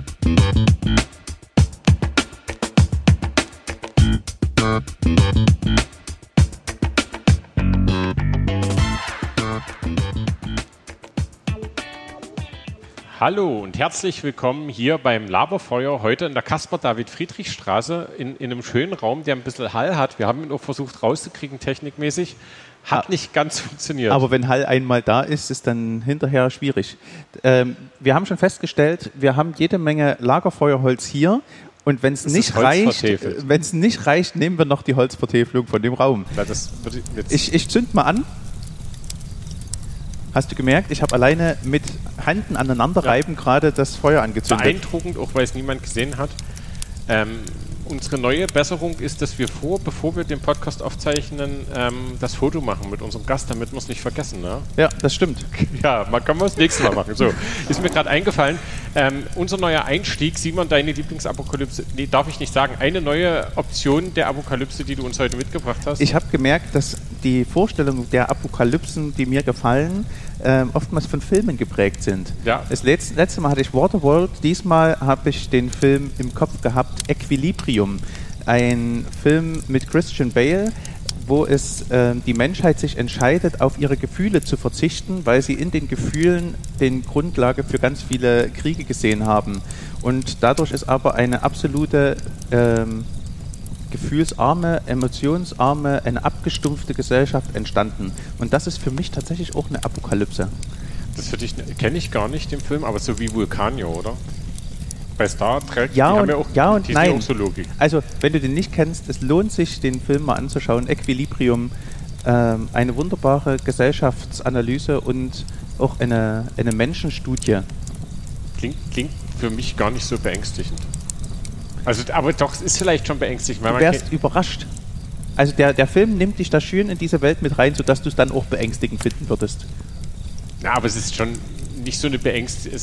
Thank you. Hallo und herzlich willkommen hier beim Laberfeuer heute in der Caspar-David-Friedrich-Straße in, in, einem schönen Raum, der ein bisschen Hall hat. Wir haben ihn auch versucht rauszukriegen, technikmäßig. Hat ah, nicht ganz funktioniert. Aber wenn Hall einmal da ist, ist dann hinterher schwierig. Ähm, wir haben schon festgestellt, wir haben jede Menge Lagerfeuerholz hier. Und wenn es nicht reicht, wenn es nicht reicht, nehmen wir noch die Holzvertäfelung von dem Raum. Ja, ich, ich zünd mal an. Hast du gemerkt, ich habe alleine mit Handen aneinanderreiben ja. gerade das Feuer angezündet. Beeindruckend, auch weil es niemand gesehen hat. Ähm, unsere neue Besserung ist, dass wir vor, bevor wir den Podcast aufzeichnen, ähm, das Foto machen mit unserem Gast, damit wir es nicht vergessen. Ne? Ja, das stimmt. Ja, man kann das nächste Mal machen. So, ist mir gerade eingefallen. Ähm, unser neuer Einstieg, Simon, deine Lieblingsapokalypse, nee, darf ich nicht sagen, eine neue Option der Apokalypse, die du uns heute mitgebracht hast. Ich habe gemerkt, dass die Vorstellungen der Apokalypsen, die mir gefallen, äh, oftmals von Filmen geprägt sind. Ja. Das letzte, letzte Mal hatte ich Waterworld, diesmal habe ich den Film im Kopf gehabt, Equilibrium. Ein Film mit Christian Bale, wo es äh, die Menschheit sich entscheidet, auf ihre Gefühle zu verzichten, weil sie in den Gefühlen den Grundlage für ganz viele Kriege gesehen haben. Und dadurch ist aber eine absolute ähm, gefühlsarme, emotionsarme, eine abgestumpfte Gesellschaft entstanden. Und das ist für mich tatsächlich auch eine Apokalypse. Das kenne ich gar nicht, den Film, aber so wie Vulkanio, oder? Bei Star Trek, ja und, ja, ja und nein. So also, wenn du den nicht kennst, es lohnt sich, den Film mal anzuschauen. Equilibrium, ähm, eine wunderbare Gesellschaftsanalyse und auch eine, eine Menschenstudie. Klingt, klingt für mich gar nicht so beängstigend. Also, aber doch, es ist vielleicht schon beängstigend. Weil du wärst überrascht. Also der, der Film nimmt dich da schön in diese Welt mit rein, sodass du es dann auch beängstigend finden würdest. Ja, aber es ist schon nicht so eine Beängstigung.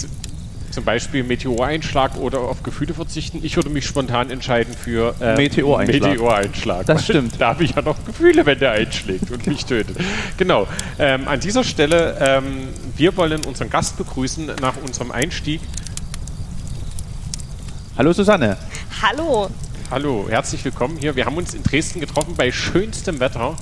Zum Beispiel Meteoreinschlag oder auf Gefühle verzichten. Ich würde mich spontan entscheiden für äh, Meteoreinschlag. Meteoreinschlag. Das stimmt. Da habe ich ja noch Gefühle, wenn der einschlägt und mich tötet. Genau. Ähm, an dieser Stelle, ähm, wir wollen unseren Gast begrüßen nach unserem Einstieg. Hallo Susanne. Hallo. Hallo, herzlich willkommen hier. Wir haben uns in Dresden getroffen bei schönstem Wetter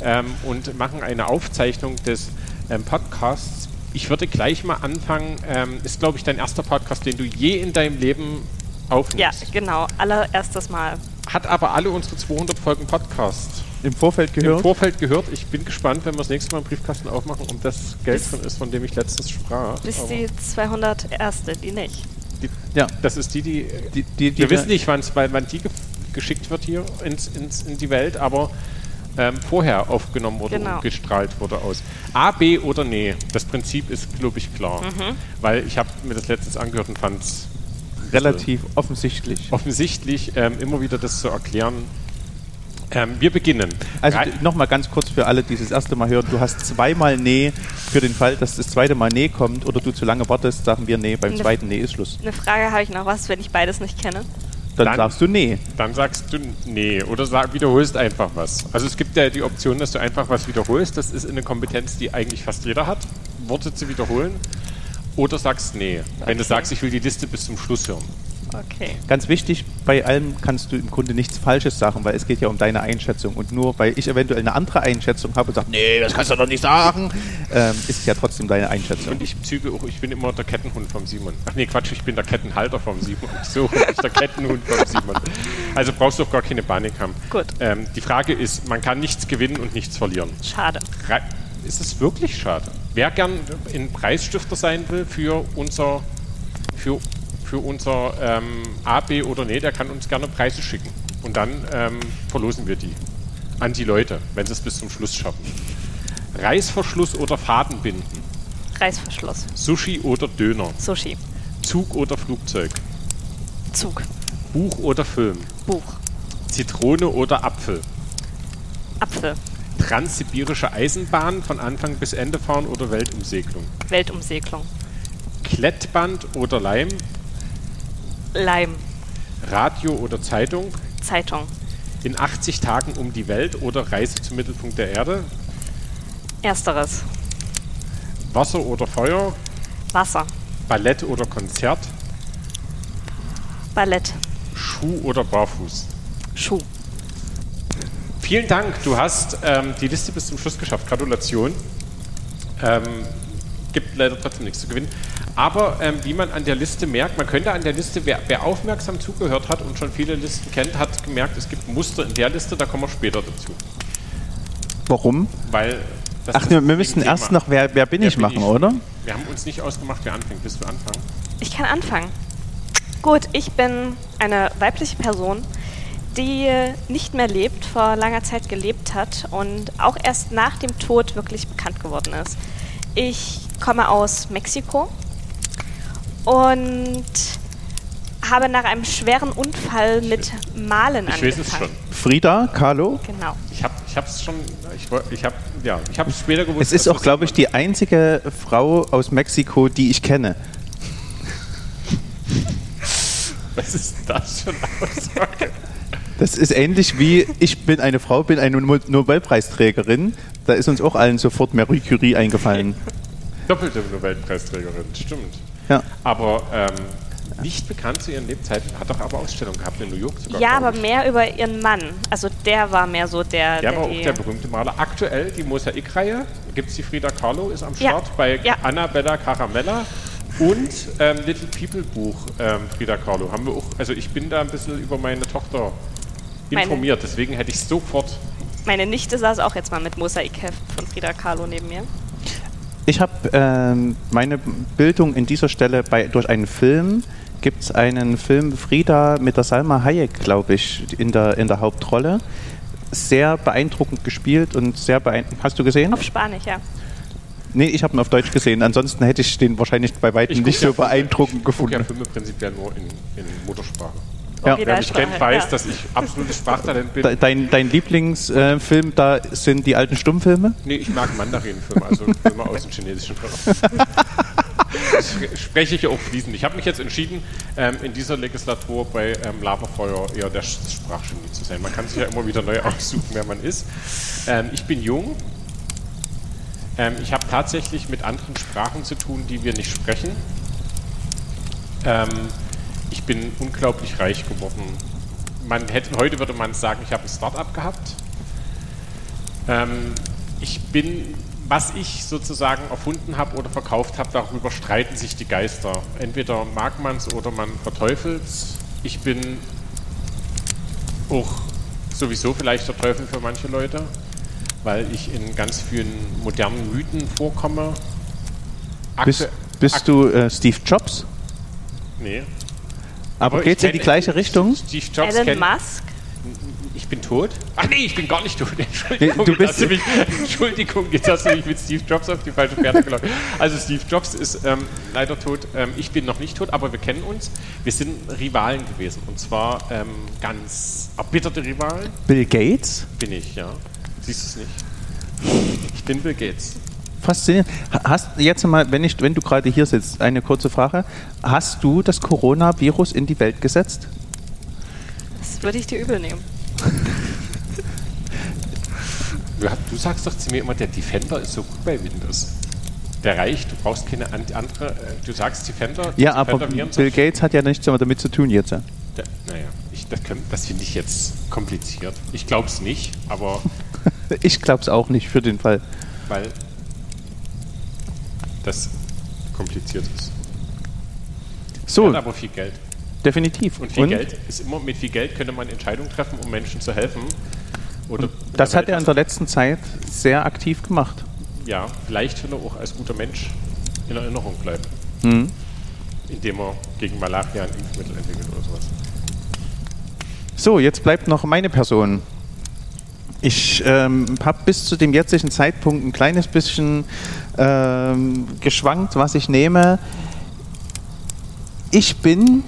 ähm, und machen eine Aufzeichnung des ähm, Podcasts. Ich würde gleich mal anfangen. Ähm, ist, glaube ich, dein erster Podcast, den du je in deinem Leben aufnimmst. Ja, genau. Allererstes Mal. Hat aber alle unsere 200 Folgen Podcast im Vorfeld gehört? Im Vorfeld gehört. Ich bin gespannt, wenn wir das nächste Mal einen Briefkasten aufmachen und das Geld bis, von ist, von dem ich letztens sprach. Bis die 201. die nicht. Die, ja. Das ist die, die. die, die wir wissen nicht, wann, wann die ge geschickt wird hier ins, ins, in die Welt, aber ähm, vorher aufgenommen wurde genau. und gestrahlt wurde aus. A, B oder nee. Das Prinzip ist, glaube ich, klar. Mhm. Weil ich habe mir das letztens angehört und fand es relativ offensichtlich. Offensichtlich, ähm, immer wieder das zu erklären, ähm, wir beginnen. Also nochmal ganz kurz für alle, die das erste Mal hören. Du hast zweimal Nee für den Fall, dass das zweite Mal Nee kommt oder du zu lange wartest, sagen wir Nee. Beim eine zweiten Nee ist Schluss. Eine Frage habe ich noch was, wenn ich beides nicht kenne. Dann, dann, sagst du nee. Dann sagst du nee oder sag, wiederholst einfach was. Also es gibt ja die Option, dass du einfach was wiederholst. Das ist eine Kompetenz, die eigentlich fast jeder hat, Worte zu wiederholen. Oder sagst nee. Okay. Wenn du sagst, ich will die Liste bis zum Schluss hören. Okay. Ganz wichtig, bei allem kannst du im Grunde nichts Falsches sagen, weil es geht ja um deine Einschätzung. Und nur weil ich eventuell eine andere Einschätzung habe und sage, nee, das kannst du doch nicht sagen, ähm, ist es ja trotzdem deine Einschätzung. Und ich züge auch, ich bin immer der Kettenhund vom Simon. Ach nee, Quatsch, ich bin der Kettenhalter vom Simon. So, ich der Kettenhund vom Simon. Also brauchst du auch gar keine Panik haben. Gut. Ähm, die Frage ist, man kann nichts gewinnen und nichts verlieren. Schade. Re ist es wirklich schade? Wer gern ein Preisstifter sein will für unser, für für unser ähm, A, B oder nee, der kann uns gerne Preise schicken. Und dann ähm, verlosen wir die an die Leute, wenn sie es bis zum Schluss schaffen. Reißverschluss oder Fadenbinden? Reißverschluss. Sushi oder Döner? Sushi. Zug oder Flugzeug? Zug. Buch oder Film? Buch. Zitrone oder Apfel? Apfel. Transsibirische Eisenbahn von Anfang bis Ende fahren oder Weltumsegelung? Weltumsegelung. Klettband oder Leim? Leim. Radio oder Zeitung? Zeitung. In 80 Tagen um die Welt oder Reise zum Mittelpunkt der Erde? Ersteres. Wasser oder Feuer? Wasser. Ballett oder Konzert? Ballett. Schuh oder Barfuß? Schuh. Vielen Dank. Du hast ähm, die Liste bis zum Schluss geschafft. Gratulation. Ähm, gibt leider trotzdem nichts zu gewinnen. Aber ähm, wie man an der Liste merkt, man könnte an der Liste, wer, wer, aufmerksam zugehört hat und schon viele Listen kennt, hat gemerkt, es gibt Muster in der Liste, da kommen wir später dazu. Warum? Weil. Ach, wir müssen Thema. erst noch Wer, wer bin wer ich bin machen, ich? oder? Wir haben uns nicht ausgemacht, wer anfängt. Willst du anfangen? Ich kann anfangen. Gut, ich bin eine weibliche Person, die nicht mehr lebt, vor langer Zeit gelebt hat und auch erst nach dem Tod wirklich bekannt geworden ist. Ich komme aus Mexiko und habe nach einem schweren Unfall mit Malen ich angefangen. Weiß es schon. Frida Kahlo? Genau. Ich habe es schon, ich, ich habe ja, ich habe später gewusst. Es ist auch, glaube ich, die einzige Frau aus Mexiko, die ich kenne. Was ist das für eine Aussage? Das ist ähnlich wie ich bin eine Frau, bin eine Nobelpreisträgerin. Da ist uns auch allen sofort Marie Curie eingefallen. Doppelte Nobelpreisträgerin, stimmt. Ja. Aber ähm, nicht bekannt zu ihren Lebzeiten, hat doch aber Ausstellungen gehabt in New York sogar. Ja, aber mehr über ihren Mann. Also der war mehr so der. Der, der war auch der berühmte Maler. Aktuell die Mosaikreihe, gibt es die Frida Kahlo, ist am Start ja. bei ja. Annabella Caramella. Und ähm, Little People Buch ähm, Frida Kahlo haben wir auch. Also ich bin da ein bisschen über meine Tochter informiert, meine, deswegen hätte ich sofort. Meine Nichte saß auch jetzt mal mit Mosaikheft von Frida Kahlo neben mir. Ich habe ähm, meine Bildung in dieser Stelle bei, durch einen Film. Gibt es einen Film Frida mit der Salma Hayek, glaube ich, in der, in der Hauptrolle. Sehr beeindruckend gespielt und sehr beeindruckend. Hast du gesehen? Auf Spanisch, ja. Nee, ich habe ihn auf Deutsch gesehen. Ansonsten hätte ich den wahrscheinlich bei weitem nicht so beeindruckend ich, gefunden. Ich ja Filme prinzipiell nur in, in Muttersprache. Ja. Wer mich kennt, weiß, ja. dass ich absolutes Sprachtalent bin. Dein, dein Lieblingsfilm, äh, da sind die alten Stummfilme? Nee, ich mag Mandarin-Filme, also Filme aus dem chinesischen Raum. Das spreche ich ja auch fließend. Ich habe mich jetzt entschieden, ähm, in dieser Legislatur bei ähm, Laberfeuer eher der Sprachgenie zu sein. Man kann sich ja immer wieder neu aussuchen, wer man ist. Ähm, ich bin jung, ähm, ich habe tatsächlich mit anderen Sprachen zu tun, die wir nicht sprechen. Ich bin unglaublich reich geworden. Man hätte, heute würde man sagen, ich habe ein Start-up gehabt. Ähm, ich bin, was ich sozusagen erfunden habe oder verkauft habe, darüber streiten sich die Geister. Entweder mag man es oder man verteufelt es. Ich bin auch sowieso vielleicht der Teufel für manche Leute weil ich in ganz vielen modernen Mythen vorkomme. Aktu bist, bist du äh, Steve Jobs? Nee. Aber, Aber geht es in die gleiche Richtung? Steve Jobs Elon Musk? Ich bin tot? Ach nee, ich bin gar nicht tot. Entschuldigung, du bist jetzt mich, Entschuldigung, jetzt hast du mich mit Steve Jobs auf die falsche Pferde gelockt. Also Steve Jobs ist ähm, leider tot. Ähm, ich bin noch nicht tot, aber wir kennen uns. Wir sind Rivalen gewesen. Und zwar ähm, ganz erbitterte Rivalen. Bill Gates? Bin ich, ja. Siehst du es nicht? Ich bin Bill Gates. Faszinierend. Hast jetzt mal, wenn, ich, wenn du gerade hier sitzt, eine kurze Frage. Hast du das Coronavirus in die Welt gesetzt? Das würde ich dir übel nehmen. du sagst doch zu mir immer, der Defender ist so gut bei Windows. Der reicht, du brauchst keine andere. Äh, du sagst Defender. Ja, aber Bill Gates hat ja nichts damit zu tun jetzt. Der, naja, ich, das, das finde ich jetzt kompliziert. Ich glaube es nicht, aber ich glaube es auch nicht für den Fall. Weil das kompliziert ist. So. Hat aber viel Geld. Definitiv. Und viel Und? Geld ist immer, mit viel Geld könnte man Entscheidungen treffen, um Menschen zu helfen. Oder das hat er in der letzten Zeit sehr aktiv gemacht. Ja, vielleicht will er auch als guter Mensch in Erinnerung bleiben. Mhm. Indem er gegen Malaria ein Impfmittel entwickelt oder sowas. So, jetzt bleibt noch meine Person. Ich ähm, habe bis zu dem jetzigen Zeitpunkt ein kleines bisschen ähm, geschwankt, was ich nehme. Ich bin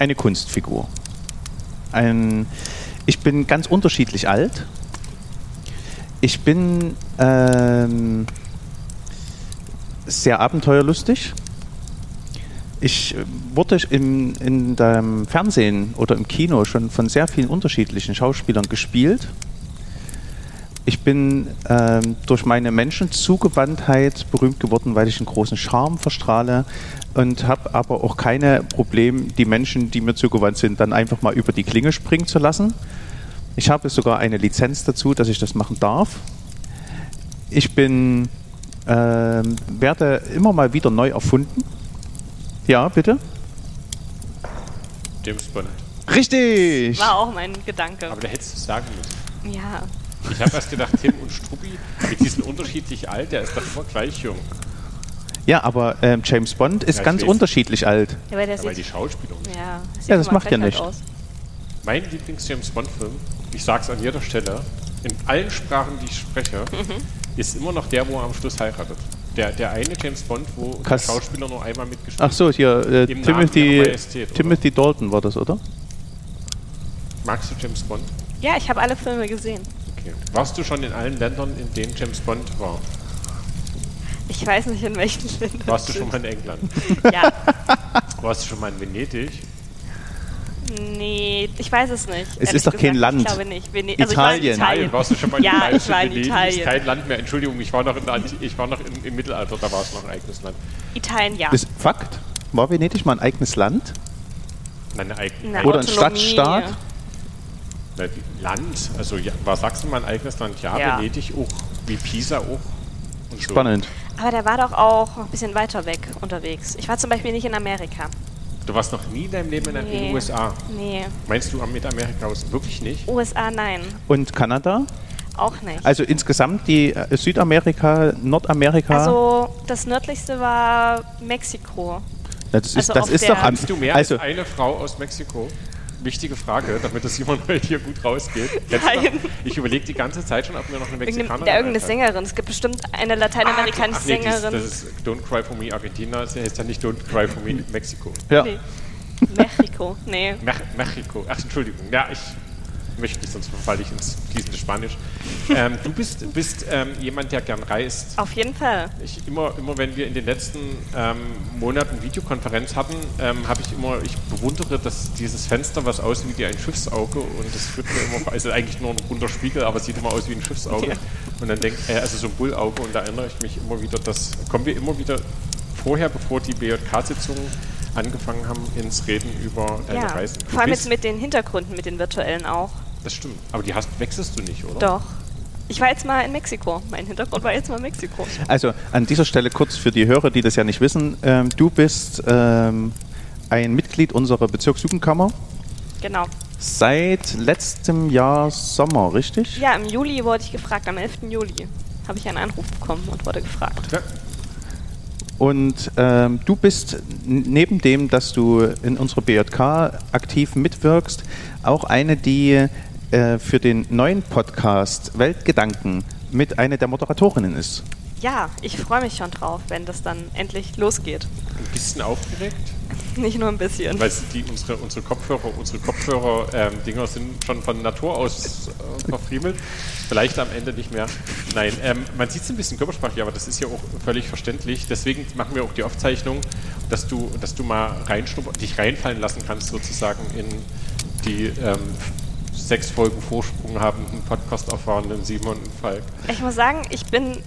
eine Kunstfigur. Ein, ich bin ganz unterschiedlich alt. Ich bin ähm, sehr abenteuerlustig. Ich wurde im, in dem Fernsehen oder im Kino schon von sehr vielen unterschiedlichen Schauspielern gespielt Ich bin ähm, durch meine Menschenzugewandtheit berühmt geworden, weil ich einen großen Charme verstrahle und habe aber auch keine Probleme, die Menschen, die mir zugewandt sind, dann einfach mal über die Klinge springen zu lassen. Ich habe sogar eine Lizenz dazu, dass ich das machen darf. Ich bin, äh, werde immer mal wieder neu erfunden. Ja, bitte? James Bond. Richtig! War auch mein Gedanke. Aber da hättest du es sagen müssen. Ja. Ich habe erst gedacht, Tim und Struppi, mit diesen unterschiedlich alt, der ist doch immer gleich jung. Ja, aber ähm, James Bond ist ja, ganz unterschiedlich alt. Ja, weil, der ja, weil die Schauspieler nicht. Ja, das, ja, das macht ja nichts. Mein Lieblings-James Bond-Film, ich sag's an jeder Stelle, in allen Sprachen, die ich spreche, mhm. ist immer noch der, wo er am Schluss heiratet. Der, der eine James Bond, wo Kass. der Schauspieler nur einmal mitgespielt hat. Ach so, hier, äh, Timothy, Timothy Dalton war das, oder? Magst du James Bond? Ja, ich habe alle Filme gesehen. Okay. Warst du schon in allen Ländern, in denen James Bond war? Ich weiß nicht, in welchen Ländern. Warst du schon mal in England? ja. Warst du schon mal in Venedig? Nee, ich weiß es nicht. Es ist doch gesagt. kein Land. Ich glaube nicht. Vene also Italien. Italien. Warst du schon mal in ja, Italien? ich war in Venedig Italien. ist kein Land mehr. Entschuldigung, ich war noch, in, ich war noch im, im Mittelalter, da war es noch ein eigenes Land. Italien, ja. Das ist Fakt. War Venedig mal ein eigenes Land? Nein, eine eigene. Oder ein Stadtstaat? Land, also ja, war Sachsen mal ein eigenes Land? Ja, ja. Venedig auch, wie Pisa auch. Spannend. So. Aber der war doch auch ein bisschen weiter weg unterwegs. Ich war zum Beispiel nicht in Amerika. Du warst noch nie in deinem Leben nee. in den USA? Nee. Meinst du mit Amerika aus wirklich nicht? USA nein. Und Kanada? Auch nicht. Also insgesamt die äh, Südamerika, Nordamerika? Also das nördlichste war Mexiko. Das ist, also das ist doch... Hast du mehr also als eine Frau aus Mexiko? Wichtige Frage, damit das jemand heute hier gut rausgeht. Nein. Ich überlege die ganze Zeit schon, ob mir noch eine Mexikanerin Ja, irgendeine Sängerin. Es gibt bestimmt eine lateinamerikanische ah, nee, Sängerin. das ist Don't Cry For Me Argentina, das heißt ja nicht Don't Cry For Me Mexiko. Ja. Nee. Mexiko, nee. Me Mexiko, ach Entschuldigung. Ja, ich möchte nicht, sonst verfalle ich ins fließende Spanisch. ähm, du bist, bist ähm, jemand, der gern reist. Auf jeden Fall. Ich, immer, immer wenn wir in den letzten ähm, Monaten Videokonferenz hatten, ähm, habe ich immer, ich bewundere dass dieses Fenster, was aussieht wie ein Schiffsauge und das führt mir immer, also eigentlich nur ein runder Spiegel, aber es sieht immer aus wie ein Schiffsauge. Ja. Und dann denke äh, also so ein Bullauge und da erinnere ich mich immer wieder, dass kommen wir immer wieder vorher, bevor die BJK-Sitzungen angefangen haben, ins Reden über deine ja, Reisen. Du vor allem jetzt mit den Hintergründen, mit den virtuellen auch. Das stimmt. Aber die hast, wechselst du nicht, oder? Doch. Ich war jetzt mal in Mexiko. Mein Hintergrund war jetzt mal Mexiko. Also an dieser Stelle kurz für die Hörer, die das ja nicht wissen. Ähm, du bist ähm, ein Mitglied unserer Bezirksjugendkammer. Genau. Seit letztem Jahr Sommer, richtig? Ja, im Juli wurde ich gefragt. Am 11. Juli habe ich einen Anruf bekommen und wurde gefragt. Ja. Und ähm, du bist neben dem, dass du in unserer BJK aktiv mitwirkst, auch eine, die äh, für den neuen Podcast Weltgedanken mit einer der Moderatorinnen ist. Ja, ich freue mich schon drauf, wenn das dann endlich losgeht. Ein bisschen aufgeregt? Nicht nur ein bisschen. Weil die, unsere, unsere Kopfhörer, unsere Kopfhörer-Dinger ähm, sind schon von Natur aus äh, verfriemelt. Vielleicht am Ende nicht mehr. Nein, ähm, man sieht es ein bisschen körpersprachlich, aber das ist ja auch völlig verständlich. Deswegen machen wir auch die Aufzeichnung, dass du, dass du mal dich reinfallen lassen kannst, sozusagen in die ähm, sechs Folgen Vorsprung habenden Podcast erfahrenen Simon und Falk. Ich muss sagen, ich bin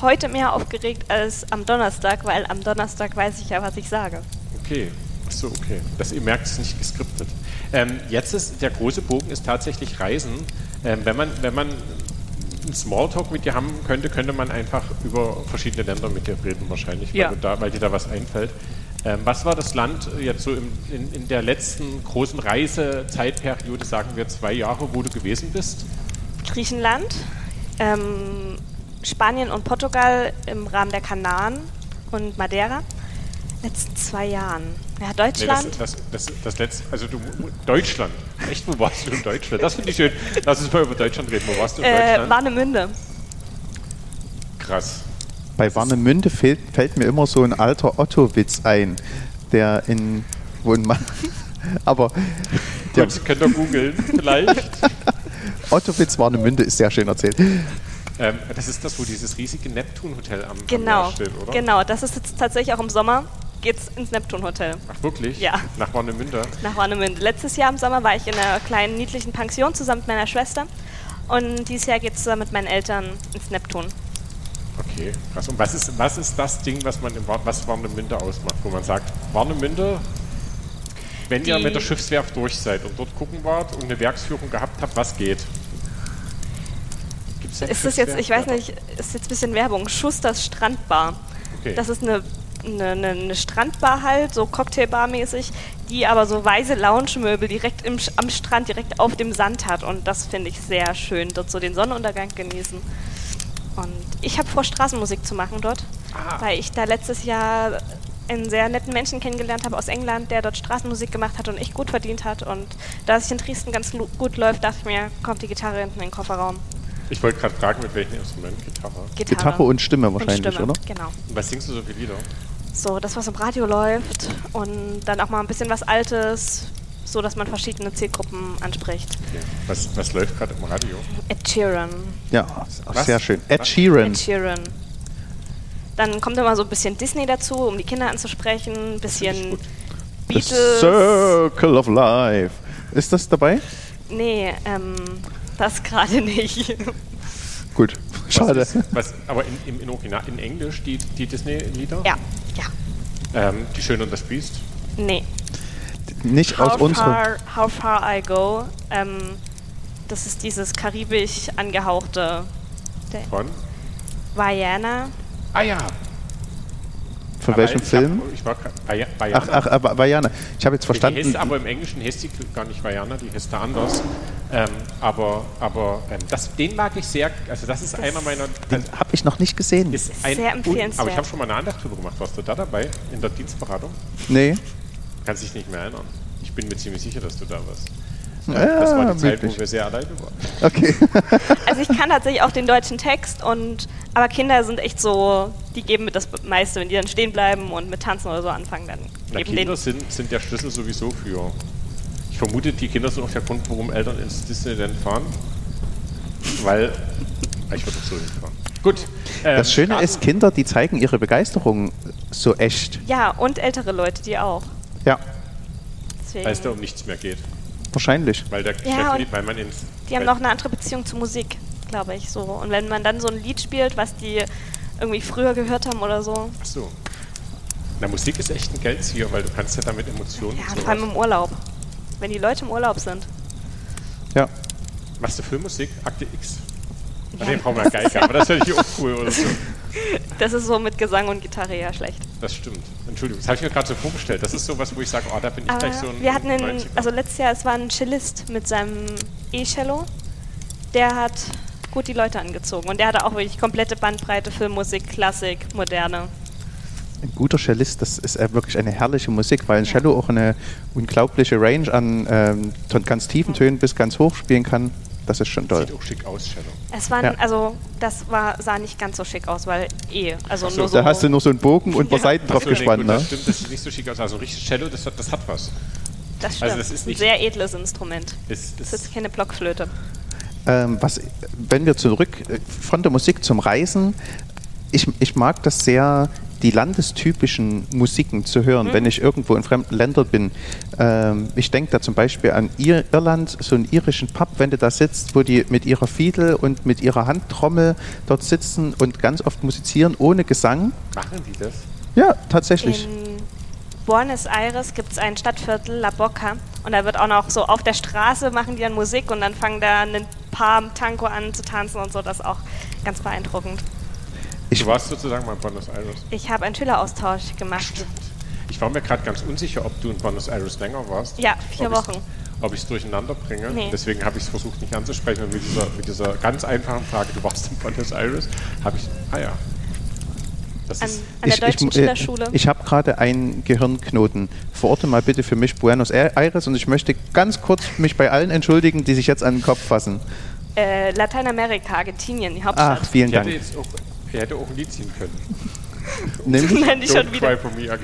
heute mehr aufgeregt als am Donnerstag, weil am Donnerstag weiß ich ja, was ich sage. Okay, achso, okay. Das, ihr merkt, es ist nicht geskriptet. Ähm, jetzt ist der große Bogen ist tatsächlich Reisen. Ähm, wenn man, wenn man einen Smalltalk mit dir haben könnte, könnte man einfach über verschiedene Länder mit dir reden wahrscheinlich, ja. weil, da, weil dir da was einfällt. Ähm, was war das Land jetzt so im, in, in, der letzten großen Reisezeitperiode, sagen wir zwei Jahre, wo du gewesen bist? Griechenland, ähm, Spanien und Portugal im Rahmen der Kanaren und Madeira. Letzten zwei Jahren. Ja, Deutschland. Nee, das, das, das, das letzte, also du, Deutschland. Echt, wo warst du in Deutschland? Das finde ich schön. Lass uns mal über Deutschland reden. Wo warst du in äh, Deutschland? Warnemünde. Krass. Bei Warnemünde fällt, fällt, mir immer so ein alter Otto-Witz ein, der in. Wo in aber. Der Gut, könnt ihr googeln, vielleicht. Otto-Witz Warnemünde ist sehr schön erzählt. Ähm, das ist das, wo dieses riesige Neptun-Hotel am, genau, am steht, oder? Genau, das ist jetzt tatsächlich auch im Sommer geht's ins Neptun-Hotel. Ach, wirklich? Ja. Nach Warnemünde? Nach Warnemünde. Letztes Jahr im Sommer war ich in einer kleinen, niedlichen Pension zusammen mit meiner Schwester. Und dieses Jahr geht es mit meinen Eltern ins Neptun. Okay, krass. Und was ist, was ist das Ding, was man im was Warnemünde ausmacht, wo man sagt, Warnemünde, wenn die ihr mit der Schiffswerft durch seid und dort gucken wart und eine Werksführung gehabt habt, was geht? Gibt's ist das jetzt, ich weiß nicht, ist jetzt ein bisschen Werbung, Schusters Strandbar. Okay. Das ist eine eine, eine, eine, Strandbar halt, so Cocktailbar-mäßig, die aber so weiße Lounge-Möbel direkt im, am Strand, direkt auf dem Sand hat. Und das finde ich sehr schön, dort so den Sonnenuntergang genießen. Und ich habe vor, Straßenmusik zu machen dort, ah. weil ich da letztes Jahr einen sehr netten Menschen kennengelernt habe aus England, der dort Straßenmusik gemacht hat und echt gut verdient hat. Und da es sich in Dresden ganz gut läuft, dachte ich mir, kommt die Gitarre hinten in den Kofferraum. Ich wollte gerade fragen, mit welchem Instrument? Gitarre? Gitarre. Gitarre und Stimme wahrscheinlich, und Stimme, oder? Genau. Und was singst du so viele Lieder? So, das, was im Radio läuft und dann auch mal ein bisschen was Altes, so dass man verschiedene Zielgruppen anspricht. Okay. Was, was läuft gerade im Radio? Ed Sheeran. Ja, was? sehr schön. Ed Sheeran. Ed Sheeran. Dann kommt immer so ein bisschen Disney dazu, um die Kinder anzusprechen, ein bisschen Beatles. The Circle of Life. Ist das dabei? Nee, ähm, das gerade nicht. Gut, schade. Was ist, was, aber in, in, Original, in Englisch die, die Disney-Lieder? Ja, ja. Ähm, die Schöne und das Biest? Nee. Nicht how aus unserer... How Far I Go. Ähm, das ist dieses karibisch angehauchte... Von? Vajana. Ah ja, von aber welchem Film? Hab, ich war Vajana. Ach, ach, aber Vajana. Ich habe jetzt verstanden. Die heißt, aber im Englischen heißt die gar nicht Vajana, die heißt da anders. Ähm, aber aber ähm, das, den mag ich sehr. Also das ist das einer meiner. Den also, habe ich noch nicht gesehen. Ist ein, sehr empfehlenswert. Aber ich habe schon mal eine Andacht drüber gemacht. Warst du da dabei in der Dienstberatung? Nee. Kannst dich nicht mehr erinnern. Ich bin mir ziemlich sicher, dass du da warst. Ja, das war die Zeit, wo wir sehr alleine waren. Okay. also ich kann tatsächlich auch den deutschen Text und aber Kinder sind echt so, die geben mit das meiste, wenn die dann stehen bleiben und mit Tanzen oder so anfangen, dann Na, geben Kinder sind, sind der Schlüssel sowieso für. Ich vermute, die Kinder sind auch der Grund, warum Eltern ins Disneyland fahren. Weil. Ich würde auch so hinfahren. Gut. Ähm, das Schöne ist, Kinder, die zeigen ihre Begeisterung so echt. Ja, und ältere Leute, die auch. Ja. Weil es da um nichts mehr geht. Wahrscheinlich. Weil der ja, Chef, weil man ins. Die haben noch eine andere Beziehung zur Musik, glaube ich, so. Und wenn man dann so ein Lied spielt, was die irgendwie früher gehört haben oder so. Ach so. Na, Musik ist echt ein Geldzieher, weil du kannst ja damit Emotionen. Ja, vor allem im Urlaub. Wenn die Leute im Urlaub sind. Ja. Machst du Filmmusik? Akte X? Ja. Nee, brauchen wir Geige, aber das finde ich auch cool oder so. Das ist so mit Gesang und Gitarre ja schlecht. Das stimmt. Entschuldigung, das habe ich mir gerade so vorgestellt. Das ist sowas, wo ich sage, oh, da bin ich Aber gleich so ein. Wir hatten, einen, also letztes Jahr, es war ein Cellist mit seinem E-Cello. Der hat gut die Leute angezogen. Und der hatte auch wirklich komplette Bandbreite für Musik, Klassik, Moderne. Ein guter Cellist, das ist wirklich eine herrliche Musik, weil ein ja. Cello auch eine unglaubliche Range an ähm, ganz tiefen Tönen bis ganz hoch spielen kann. Das ist schon toll. Sieht auch schick aus, Shadow. Es war, ja. also das war, sah nicht ganz so schick aus, weil eh, also so, nur so. Da hast du nur so einen Bogen und ein paar ja. Seiten drauf so, gespannt, nee, gut, ne? Das stimmt, das sieht nicht so schick aus. Also richtig Shadow, das, das hat was. Das stimmt. Also das ist ein sehr edles Instrument. Ist, ist das ist keine Blockflöte. Ähm, was, wenn wir zurück äh, von der Musik zum Reisen, ich, ich mag das sehr, die landestypischen Musiken zu hören, mhm. wenn ich irgendwo in fremden Ländern bin. Ähm, ich denke da zum Beispiel an Irland, so einen irischen Pub, wenn du da sitzt, wo die mit ihrer Fiedel und mit ihrer Handtrommel dort sitzen und ganz oft musizieren ohne Gesang. Machen die das? Ja, tatsächlich. In Buenos Aires gibt es ein Stadtviertel, La Boca, und da wird auch noch so auf der Straße machen die dann Musik und dann fangen da ein paar Tango an zu tanzen und so, das ist auch ganz beeindruckend. Ich du warst sozusagen mal in Buenos Aires. Ich habe einen Schüleraustausch gemacht. Stimmt. Ich war mir gerade ganz unsicher, ob du in Buenos Aires länger warst. Ja, vier Wochen. Ob ich es durcheinander bringe. Nee. Deswegen habe ich es versucht, nicht anzusprechen. Und mit dieser, mit dieser ganz einfachen Frage, du warst in Buenos Aires, habe ich, ah ja. Das an, an der deutschen ich, ich, äh, Ich habe gerade einen Gehirnknoten. Verorte mal bitte für mich Buenos Aires und ich möchte ganz kurz mich bei allen entschuldigen, die sich jetzt an den Kopf fassen. Äh, Lateinamerika, Argentinien, die Hauptstadt. Ach, vielen Dank. Er hätte auch ein Lied ziehen können. Nämlich? Nein, die schon wieder.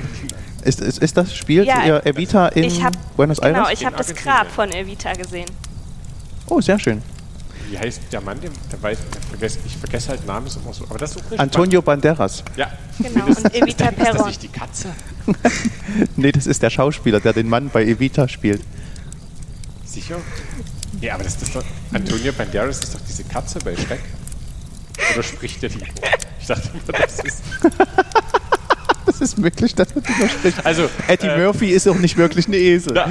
Ist, ist, ist das Spiel ja, ihr Evita in hab, Buenos Aires? Genau, ich habe das Grab von Evita gesehen. Oh, sehr schön. Wie heißt der Mann, der, der weiß, der vergesse, ich vergesse halt Namen ist immer so, aber das ist Antonio spannend. Banderas. Ja. Genau, und Evita Perron. Ist das nicht die Katze? nee, das ist der Schauspieler, der den Mann bei Evita spielt. Sicher? Ja, aber das ist doch. Antonio Banderas ist doch diese Katze bei Schreck. Oder spricht der die? Ich dachte immer, das ist. das ist möglich, dass man die spricht. Also, Eddie äh, Murphy ist auch nicht wirklich ein Esel. Na,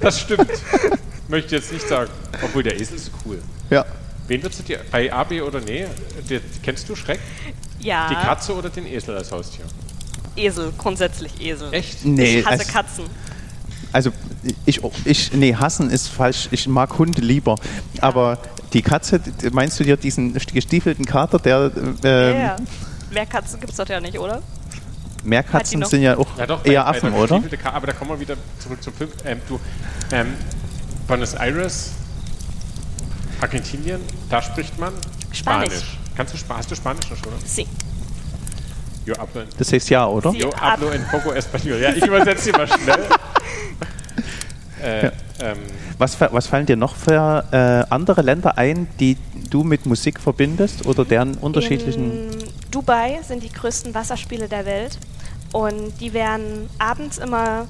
das stimmt. Möchte ich jetzt nicht sagen. Obwohl der Esel ist cool. Ja. Wen würdest du dir bei A, B oder nee? Die, kennst du Schreck? Ja. Die Katze oder den Esel als Haustier? Esel, grundsätzlich Esel. Echt? Nee. Ich hasse Katzen. Also ich, ich, nee, hassen ist falsch. Ich mag Hunde lieber. Aber die Katze, meinst du dir diesen gestiefelten Kater, der... Ähm, ja, ja. Mehr Katzen gibt es dort ja nicht, oder? Mehr Katzen sind ja auch ja, doch, eher bei, Affen, bei oder? aber da kommen wir wieder zurück zum Film. Ähm, du, ähm, Buenos Aires, Argentinien, da spricht man Spanisch. Spanisch. Kannst du, hast du Spanisch noch, oder? Sí. Yo hablo en, das heißt ja, oder? Yo hablo en poco español. Ja, ich übersetze immer schnell. Äh, ähm, was, was, fallen dir noch für äh, andere Länder ein, die du mit Musik verbindest oder deren unterschiedlichen? In Dubai sind die größten Wasserspiele der Welt und die werden abends immer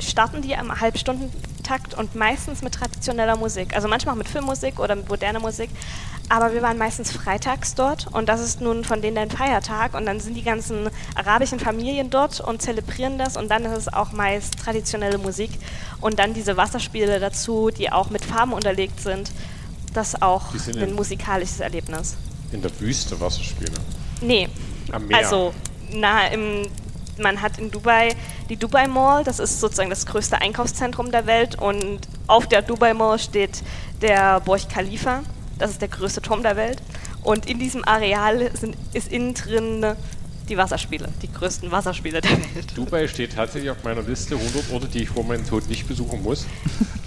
starten die am Halbstundentakt und meistens mit traditioneller Musik. Also manchmal auch mit Filmmusik oder mit moderner Musik. Aber wir waren meistens freitags dort und das ist nun von denen ein Feiertag und dann sind die ganzen arabischen Familien dort und zelebrieren das und dann ist es auch meist traditionelle Musik und dann diese Wasserspiele dazu, die auch mit Farben unterlegt sind. Das ist auch ein musikalisches Erlebnis. In der Wüste Wasserspiele? Nee. Am Meer. Also na, im man hat in Dubai die Dubai Mall, das ist sozusagen das größte Einkaufszentrum der Welt und auf der Dubai Mall steht der Burj Khalifa, das ist der größte Turm der Welt und in diesem Areal sind, ist innen drin die Wasserspiele, die größten Wasserspiele der Welt. Dubai steht tatsächlich auf meiner Liste 100 Orte, die ich vor meinem Tod nicht besuchen muss.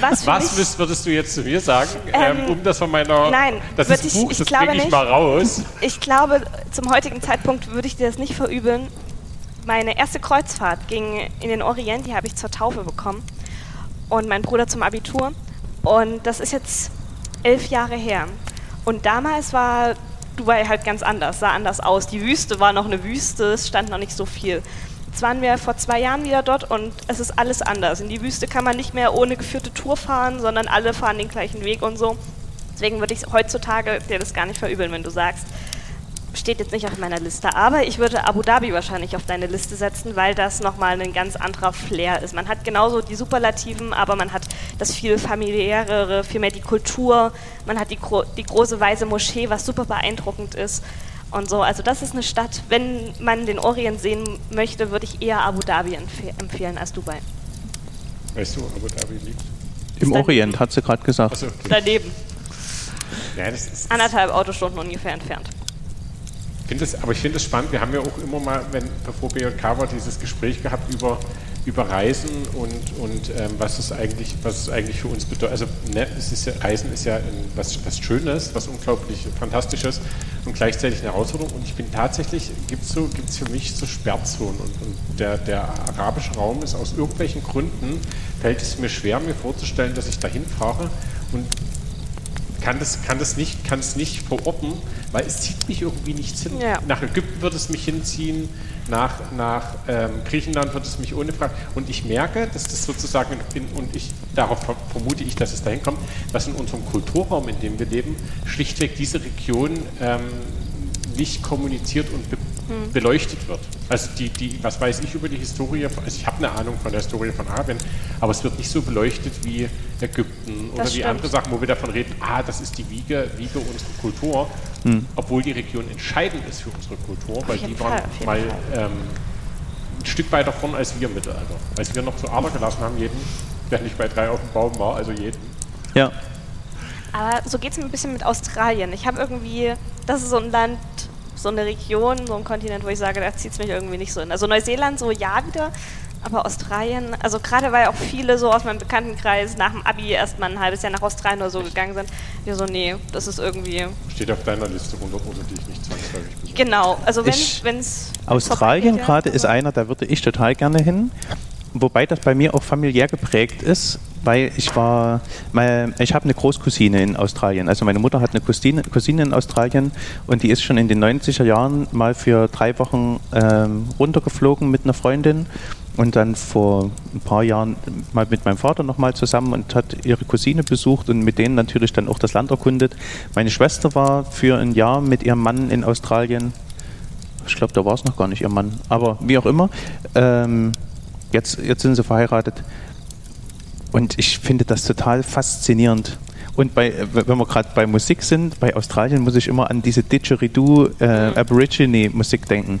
Was, Was würdest du jetzt zu mir sagen, ähm, ähm, um das von meiner. Nein, das ist ein Buch, ich, ich das bringe ich mal raus. Ich glaube, zum heutigen Zeitpunkt würde ich dir das nicht verübeln. Meine erste Kreuzfahrt ging in den Orient, die habe ich zur Taufe bekommen. Und mein Bruder zum Abitur. Und das ist jetzt elf Jahre her. Und damals war Dubai halt ganz anders, sah anders aus. Die Wüste war noch eine Wüste, es stand noch nicht so viel. Jetzt waren wir vor zwei Jahren wieder dort und es ist alles anders. In die Wüste kann man nicht mehr ohne geführte Tour fahren, sondern alle fahren den gleichen Weg und so. Deswegen würde ich heutzutage dir das gar nicht verübeln, wenn du sagst, steht jetzt nicht auf meiner Liste. Aber ich würde Abu Dhabi wahrscheinlich auf deine Liste setzen, weil das nochmal ein ganz anderer Flair ist. Man hat genauso die Superlativen, aber man hat das viel familiärere, viel mehr die Kultur. Man hat die, die große weiße Moschee, was super beeindruckend ist und so. Also das ist eine Stadt, wenn man den Orient sehen möchte, würde ich eher Abu Dhabi empf empfehlen als Dubai. Weißt du, wo Abu Dhabi liegt? Im Orient, hat sie gerade gesagt. So, okay. Daneben. Ja, Anderthalb Autostunden ungefähr entfernt. Das, aber ich finde es spannend, wir haben ja auch immer mal, wenn, bevor BJK war, dieses Gespräch gehabt über über Reisen und, und ähm, was, es eigentlich, eigentlich für uns bedeutet. Also ne, es ist ja, Reisen ist ja ein, was, was Schönes, was unglaublich Fantastisches und gleichzeitig eine Herausforderung. Und ich bin tatsächlich, gibt es so, gibt's für mich so Sperrzonen. Und, und der, der arabische Raum ist aus irgendwelchen Gründen, fällt es mir schwer, mir vorzustellen, dass ich dahin fahre und kann das, kann das nicht, kann es nicht verorten, weil es zieht mich irgendwie nichts hin. Ja. Nach Ägypten wird es mich hinziehen, nach, nach ähm, Griechenland wird es mich ohne Frage. Und ich merke, dass das sozusagen, in, und ich, darauf vermute ich, dass es dahin kommt, dass in unserem Kulturraum, in dem wir leben, schlichtweg diese Region ähm, nicht kommuniziert und be hm. beleuchtet wird. Also die, die, was weiß ich über die Historie, also ich habe eine Ahnung von der Historie von Arabien, aber es wird nicht so beleuchtet wie Ägypten oder wie andere Sachen, wo wir davon reden, ah, das ist die Wiege, Wiege unserer Kultur, hm. obwohl die Region entscheidend ist für unsere Kultur, weil die Fall, waren mal ähm, ein Stück weiter vorn als wir im Mittelalter. Als wir noch zu Ader gelassen haben, jeden, der nicht bei drei auf dem Baum war, also jeden. Ja. Aber so geht es mir ein bisschen mit Australien. Ich habe irgendwie, das ist so ein Land, so eine Region, so ein Kontinent, wo ich sage, da zieht es mich irgendwie nicht so hin. Also Neuseeland so ja wieder, aber Australien, also gerade weil auch viele so aus meinem Bekanntenkreis nach dem Abi erst mal ein halbes Jahr nach Australien oder so gegangen sind, wir so, nee, das ist irgendwie... Steht auf deiner Liste 100 Orte, die ich nicht zwangsläufig besuche. Genau, also wenn es... Australien gerade ist einer, da würde ich total gerne hin. Wobei das bei mir auch familiär geprägt ist, weil ich war, ich habe eine Großcousine in Australien. Also meine Mutter hat eine Cousine, Cousine in Australien und die ist schon in den 90er Jahren mal für drei Wochen ähm, runtergeflogen mit einer Freundin und dann vor ein paar Jahren mal mit meinem Vater nochmal zusammen und hat ihre Cousine besucht und mit denen natürlich dann auch das Land erkundet. Meine Schwester war für ein Jahr mit ihrem Mann in Australien. Ich glaube, da war es noch gar nicht ihr Mann, aber wie auch immer. Ähm, jetzt, jetzt sind sie verheiratet. Und ich finde das total faszinierend. Und bei, wenn wir gerade bei Musik sind, bei Australien muss ich immer an diese Didgeridoo äh, Aborigine Musik denken.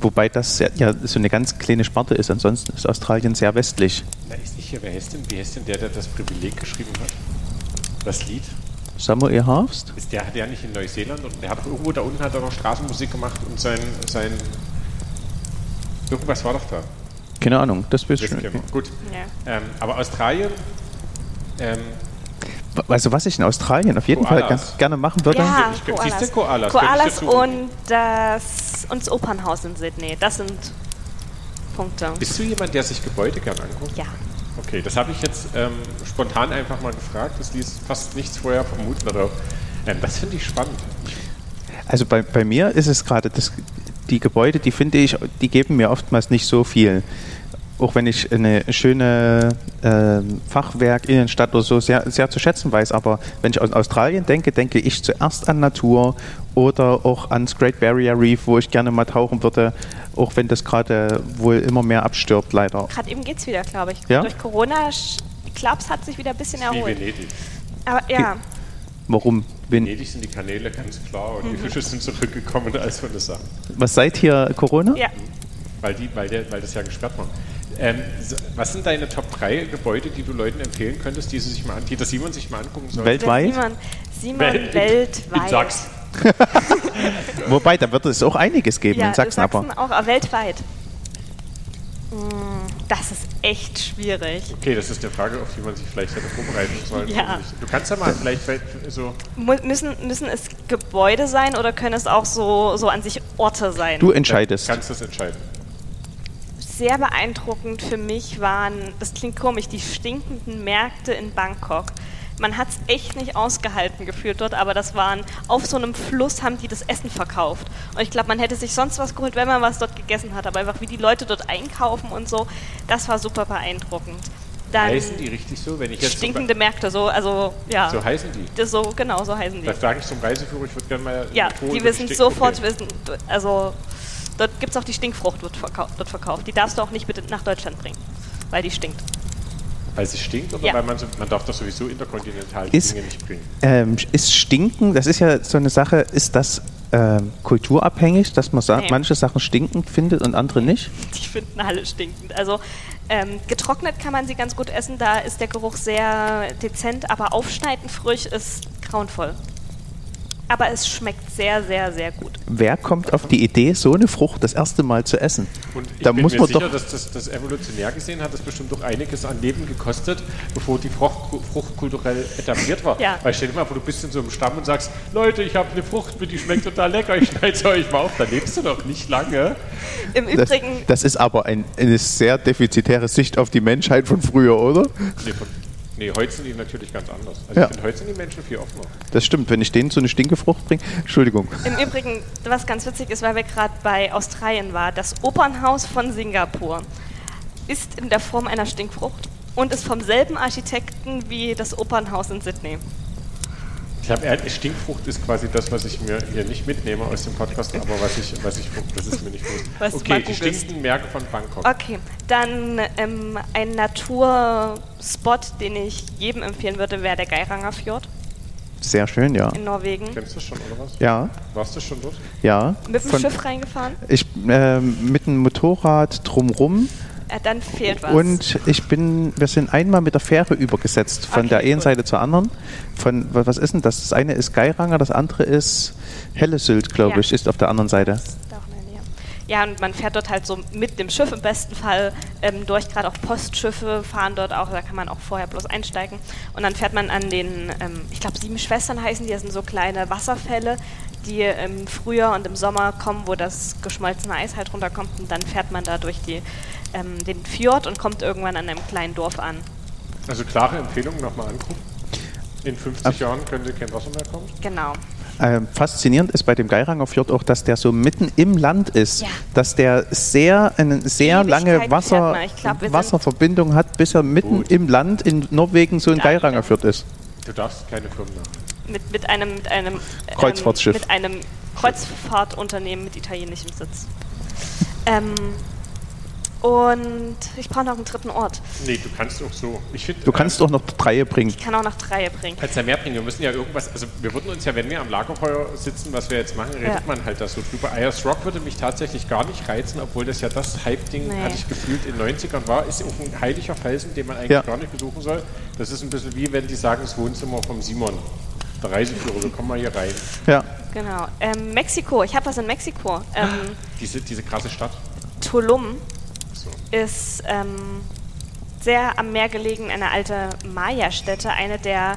Wobei das ja so eine ganz kleine Sparte ist. Ansonsten ist Australien sehr westlich. Na, ist nicht hier, wer ist denn, wer ist denn der, der das Privileg geschrieben hat? Das Lied? Samuel Harfst? Ist der, hat der nicht in Neuseeland und der hat irgendwo da unten hat er noch Straßenmusik gemacht und sein, sein irgendwas war doch da. Keine Ahnung, das wird schon. Gut. Ja. Ähm, aber Australien, ähm, also was ich in Australien auf jeden Koalas. Fall ganz gerne machen würde. Ja, Koalas. Koalas, Koalas und das, und das Opernhaus in Sydney. Das sind Punkte. Bist du jemand, der sich Gebäude gern anguckt? Ja. Okay, das habe ich jetzt ähm, spontan einfach mal gefragt. Das ließ fast nichts vorher vermuten. Oder, ähm, das finde ich spannend. Also bei, bei mir ist es gerade die Gebäude, die finde ich, die geben mir oftmals nicht so viel auch wenn ich eine schöne äh, Fachwerk Innenstadt oder so sehr, sehr zu schätzen weiß, aber wenn ich an Australien denke, denke ich zuerst an Natur oder auch ans Great Barrier Reef, wo ich gerne mal tauchen würde, auch wenn das gerade wohl immer mehr abstirbt, leider. Gerade eben geht es wieder, glaube ich. Ja? Durch Corona, ich glaube, es hat sich wieder ein bisschen erholt. Wie Venedig. Aber ja. Warum? Venedig sind die Kanäle ganz klar und mhm. die Fische sind zurückgekommen, als von das sagen. Was seid hier Corona? Ja. Weil, die, weil, der, weil das ja gesperrt war. Ähm, was sind deine Top 3 Gebäude, die du Leuten empfehlen könntest, die, sie sich mal, die das Simon sich mal angucken soll? Weltweit? Simon, Simon Welt, weltweit. In Sachsen. Wobei, da wird es auch einiges geben ja, in Sachsen, Sachsen aber. auch weltweit. Mm, das ist echt schwierig. Okay, das ist eine Frage, auf die man sich vielleicht hätte vorbereiten sollen. Ja. Du kannst ja mal vielleicht so. Müssen, müssen es Gebäude sein oder können es auch so, so an sich Orte sein? Du entscheidest. Du kannst das entscheiden sehr beeindruckend für mich waren, das klingt komisch, die stinkenden Märkte in Bangkok. Man hat es echt nicht ausgehalten gefühlt dort, aber das waren, auf so einem Fluss haben die das Essen verkauft. Und ich glaube, man hätte sich sonst was geholt, wenn man was dort gegessen hat, aber einfach wie die Leute dort einkaufen und so, das war super beeindruckend. Dann heißen die richtig so? Wenn ich jetzt stinkende so Märkte, so, also, ja. So heißen die? Das so, genau, so heißen die. Da frage ich zum Reiseführer, ich würde gerne mal... Ja, die wissen sofort, wissen, also Dort gibt es auch die Stinkfrucht, wird verkau dort verkauft. Die darfst du auch nicht bitte nach Deutschland bringen, weil die stinkt. Weil sie stinkt oder ja. weil man, man darf das sowieso interkontinental ist, Dinge nicht bringen? Ähm, ist Stinken, das ist ja so eine Sache, ist das ähm, kulturabhängig, dass man sagt, nee. manche Sachen stinkend findet und andere nicht? Die finden alle stinkend. Also ähm, getrocknet kann man sie ganz gut essen, da ist der Geruch sehr dezent, aber aufschneiden frisch ist grauenvoll aber es schmeckt sehr, sehr, sehr gut. Wer kommt auf die Idee, so eine Frucht das erste Mal zu essen? Und ich da bin muss mir man sicher, doch dass das, das, evolutionär gesehen hat das bestimmt doch einiges an Leben gekostet, bevor die Frucht, Frucht kulturell etabliert war. Ja. Weil stell dir mal vor, du bist in so einem Stamm und sagst, Leute, ich habe eine Frucht, die schmeckt total lecker, ich schneide sie euch mal auf, da lebst du doch nicht lange. Im Übrigen... Das, das ist aber ein, eine sehr defizitäre Sicht auf die Menschheit von früher, oder? Nee, von Nee, heute sind die natürlich ganz anders. Also ja. ich finde, heute sind die Menschen viel offener. Das stimmt, wenn ich denen so eine Stinkefrucht bringe. Entschuldigung. Im Übrigen, was ganz witzig ist, weil wir gerade bei Australien waren, das Opernhaus von Singapur ist in der Form einer Stinkfrucht und ist vom selben Architekten wie das Opernhaus in Sydney. Ich habe Stinkfrucht ist quasi das, was ich mir hier nicht mitnehme aus dem Podcast, aber was ich, was ich, das ist mir nicht bewusst. okay, die stinkenden Märkte von Bangkok. Okay, dann ähm, ein Naturspot, den ich jedem empfehlen würde, wäre der Geiranger Fjord. Sehr schön, ja. In Norwegen. Kennst du schon, oder was? Ja. Warst du schon dort? Ja. Mit dem Schiff reingefahren? Ich, äh, mit dem Motorrad drumrum äh, dann fehlt was. Und ich bin, wir sind einmal mit der Fähre übergesetzt, von okay, der einen Seite zur anderen. Von, was ist denn das? Das eine ist Geiranger, das andere ist Hellesylt, glaube ja. ich, ist auf der anderen Seite. Ja, und man fährt dort halt so mit dem Schiff im besten Fall ähm, durch. Gerade auch Postschiffe fahren dort auch, da kann man auch vorher bloß einsteigen. Und dann fährt man an den, ähm, ich glaube, sieben Schwestern heißen die, das sind so kleine Wasserfälle, die im Frühjahr und im Sommer kommen, wo das geschmolzene Eis halt runterkommt. Und dann fährt man da durch die ähm, den Fjord und kommt irgendwann an einem kleinen Dorf an. Also klare Empfehlung, nochmal angucken. In 50 Ach. Jahren könnte kein Wasser mehr kommen? Genau. äh, faszinierend ist bei dem Geiranger Fjord auch, dass der so mitten im Land ist, ja. dass der sehr eine sehr lange Wasser, glaub, Wasserverbindung hat, bis er mitten Gut. im Land in Norwegen so ein Geiranger Fjord ist. Du darfst keine Firmennamen. Mit, mit einem, mit einem Kreuzfahrtschiff. Ähm, mit einem Kreuzfahrtunternehmen mit italienischem Sitz. ähm, und ich brauche noch einen dritten Ort. Nee, du kannst auch so. Ich find, du kannst äh, auch noch Dreie bringen. Ich kann auch noch Dreie bringen. Kannst ja mehr bringen. Wir müssen ja irgendwas, also wir würden uns ja, wenn wir am Lagerfeuer sitzen, was wir jetzt machen, redet ja. man halt da so drüber. Ayers Rock würde mich tatsächlich gar nicht reizen, obwohl das ja das Hype-Ding, nee. hatte ich gefühlt, in den 90ern war. Ist auch ein heiliger Felsen, den man eigentlich ja. gar nicht besuchen soll. Das ist ein bisschen wie, wenn die sagen, das Wohnzimmer vom Simon. Der Reiseführer, so kommen wir hier rein. Ja. Genau. Ähm, Mexiko, ich habe was in Mexiko. Ähm, diese, diese krasse Stadt. Tulum ist ähm, sehr am Meer gelegen, eine alte Maya-Stätte, eine der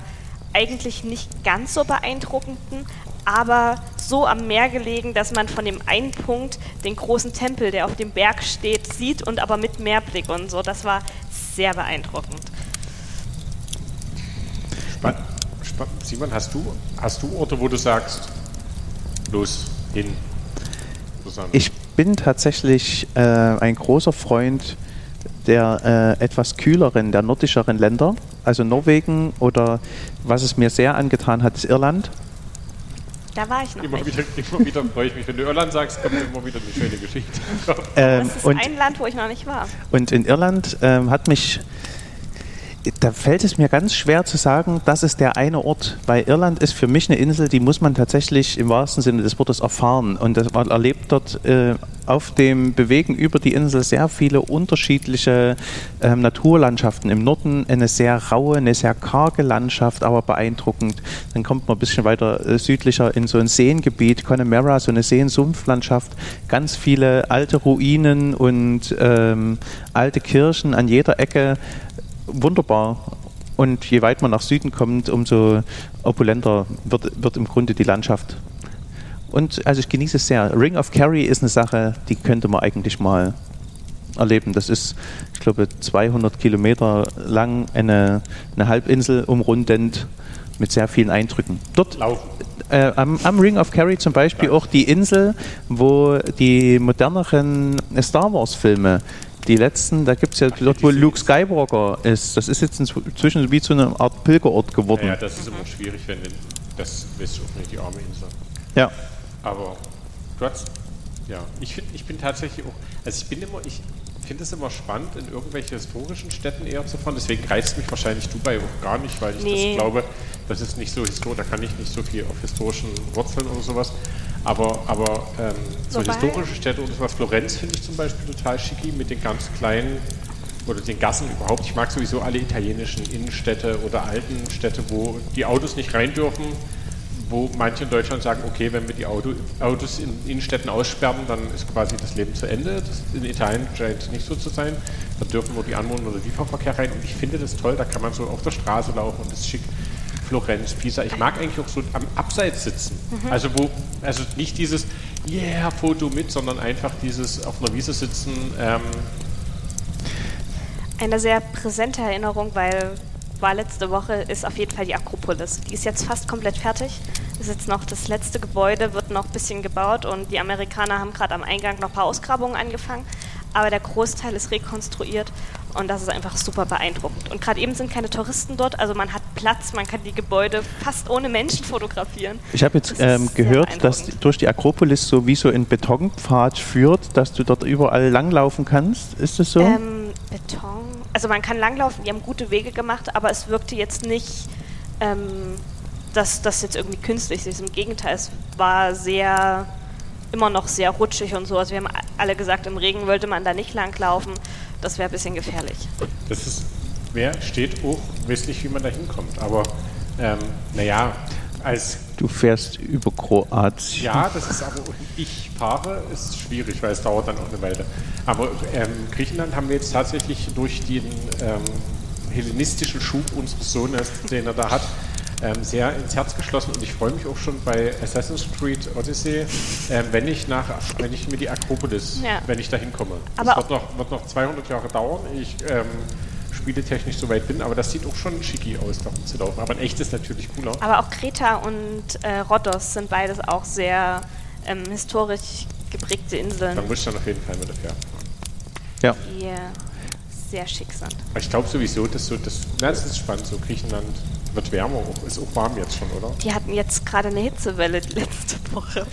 eigentlich nicht ganz so beeindruckenden, aber so am Meer gelegen, dass man von dem einen Punkt den großen Tempel, der auf dem Berg steht, sieht und aber mit Meerblick und so. Das war sehr beeindruckend. Spann Simon, hast du, hast du Orte, wo du sagst, los, hin? Ich bin tatsächlich äh, ein großer Freund der äh, etwas kühleren, der nordischeren Länder, also Norwegen oder was es mir sehr angetan hat, ist Irland. Da war ich noch immer nicht. Wieder, immer wieder freue ich mich, wenn du Irland sagst, kommt immer wieder eine schöne Geschichte. Ähm, das ist und, ein Land, wo ich noch nicht war. Und in Irland ähm, hat mich da fällt es mir ganz schwer zu sagen, das ist der eine Ort, weil Irland ist für mich eine Insel, die muss man tatsächlich im wahrsten Sinne des Wortes erfahren. Und man erlebt dort äh, auf dem Bewegen über die Insel sehr viele unterschiedliche äh, Naturlandschaften. Im Norden eine sehr raue, eine sehr karge Landschaft, aber beeindruckend. Dann kommt man ein bisschen weiter äh, südlicher in so ein Seengebiet, Connemara, so eine Seensumpflandschaft, ganz viele alte Ruinen und ähm, alte Kirchen an jeder Ecke wunderbar. Und je weit man nach Süden kommt, umso opulenter wird, wird im Grunde die Landschaft. Und also ich genieße es sehr. Ring of Kerry ist eine Sache, die könnte man eigentlich mal erleben. Das ist, ich glaube, 200 Kilometer lang, eine, eine Halbinsel umrundend mit sehr vielen Eindrücken. Dort äh, am, am, Ring of Kerry zum Beispiel auch die Insel, wo die moderneren Star Wars Filme die letzten, da gibt es ja dort, wo Luke Skywalker ist, das ist jetzt inzwischen wie zu einer Art Pilgerort geworden. Ja, das ist immer schwierig, wenn das ist auch nicht die arme Insel. Ja. Aber trotz, ja, ich finde, ich bin tatsächlich auch, also ich bin immer, ich finde es immer spannend, in irgendwelche historischen Städten eher zu fahren. Deswegen reizt mich wahrscheinlich Dubai auch gar nicht, weil ich nee. das glaube, das ist nicht so historisch, da kann ich nicht so viel auf historischen Wurzeln oder sowas. Aber, aber ähm, so historische Städte oder sowas, Florenz finde ich zum Beispiel total schicki mit den ganz kleinen oder den Gassen überhaupt. Ich mag sowieso alle italienischen Innenstädte oder alten Städte, wo die Autos nicht rein dürfen, wo manche in Deutschland sagen, okay, wenn wir die Auto, Autos in Innenstädten aussperren, dann ist quasi das Leben zu Ende. Das in Italien scheint es nicht so zu sein. Da dürfen nur die Anwohner oder Lieferverkehr rein. Und ich finde das toll, da kann man so auf der Straße laufen und das ist schick. Florenz, Pisa. Ich mag eigentlich auch so am Abseits sitzen. Mhm. Also wo, also nicht dieses Yeah, Foto mit, sondern einfach dieses auf einer Wiese sitzen. Ähm Eine sehr präsente Erinnerung, weil war letzte Woche, ist auf jeden Fall die Akropolis. Die ist jetzt fast komplett fertig. Ist jetzt noch das letzte Gebäude, wird noch ein bisschen gebaut und die Amerikaner haben gerade am Eingang noch ein paar Ausgrabungen angefangen aber der Großteil ist rekonstruiert und das ist einfach super beeindruckend. Und gerade eben sind keine Touristen dort, also man hat Platz, man kann die Gebäude fast ohne Menschen fotografieren. Ich habe jetzt ähm, gehört, dass durch die Akropolis so wie so ein Betonpfad führt, dass du dort überall langlaufen kannst. Ist das so? Ähm, Beton, also man kann langlaufen, die haben gute Wege gemacht, aber es wirkte jetzt nicht, ähm, dass das jetzt irgendwie künstlich ist. Im Gegenteil, es war sehr immer noch sehr rutschig und so. Also wir haben alle gesagt, im Regen wollte man da nicht langlaufen. Das wäre ein bisschen gefährlich. Das ist, wer steht hoch, weiß nicht, wie man da hinkommt. Aber ähm, naja, als Du fährst über Kroatien. Ja, das ist aber, ich fahre, ist schwierig, weil es dauert dann auch eine Weile. Aber ähm, Griechenland haben wir jetzt tatsächlich durch den ähm, hellenistischen Schub unseres Sohnes, den er da hat, ähm, sehr ins Herz geschlossen und ich freue mich auch schon bei Assassin's Creed Odyssey, ähm, wenn ich nach, wenn ich mir die Akropolis, ja. wenn ich da hinkomme. Das wird noch, wird noch 200 Jahre dauern. Ich ähm, spieletechnisch so weit bin, aber das sieht auch schon schicki aus, da rumzulaufen. Aber ein echtes natürlich cooler. Aber auch Kreta und äh, Rhodos sind beides auch sehr ähm, historisch geprägte Inseln. Da muss ich dann auf jeden Fall mit fahren. Ja. Die äh, sehr schick sind. Ich glaube sowieso, dass so, das, na, das ist spannend, so Griechenland wird wärmer, ist auch warm jetzt schon, oder? Die hatten jetzt gerade eine Hitzewelle die letzte Woche.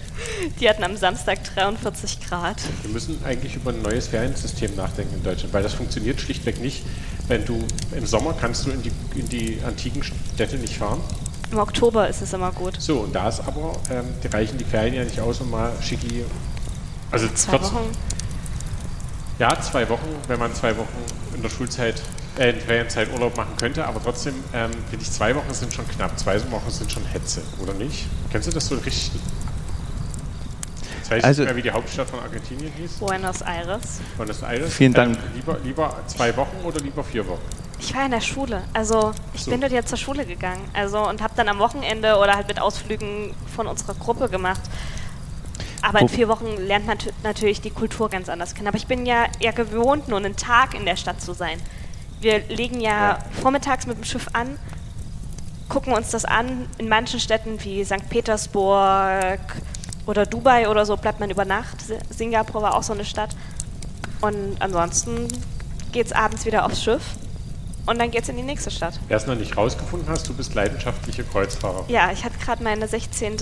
Die hatten am Samstag 43 Grad. Wir müssen eigentlich über ein neues Feriensystem nachdenken in Deutschland, weil das funktioniert schlichtweg nicht. Wenn du im Sommer kannst du in die, in die antiken Städte nicht fahren. Im Oktober ist es immer gut. So, und da ist aber, ähm, die reichen die Ferien ja nicht aus, um mal schicki. Also zwei Wochen. Ja, zwei Wochen, wenn man zwei Wochen in der Schulzeit äh, in Ferienzeit Urlaub machen könnte, aber trotzdem ähm, finde ich, zwei Wochen sind schon knapp, zwei Wochen sind schon Hetze, oder nicht? Kennst du das so richtig? Jetzt weiß also, ich nicht mehr, wie die Hauptstadt von Argentinien hieß. Buenos Aires. Buenos Aires. Vielen Dank. Ähm, lieber, lieber zwei Wochen oder lieber vier Wochen? Ich war in der Schule, also ich so. bin dort jetzt zur Schule gegangen, also und habe dann am Wochenende oder halt mit Ausflügen von unserer Gruppe gemacht. Aber in vier Wochen lernt man natürlich die Kultur ganz anders kennen. Aber ich bin ja eher gewohnt, nur einen Tag in der Stadt zu sein. Wir legen ja, vormittags mit dem Schiff an, gucken uns das an. In manchen Städten wie St. Petersburg oder Dubai oder so bleibt man über Nacht. Singapur war auch so eine Stadt. Und ansonsten geht es abends wieder aufs Schiff und dann geht es in die nächste Stadt. Wer es noch nicht rausgefunden hast, du bist leidenschaftliche Kreuzfahrer. Ja, ich hatte gerade meine 16.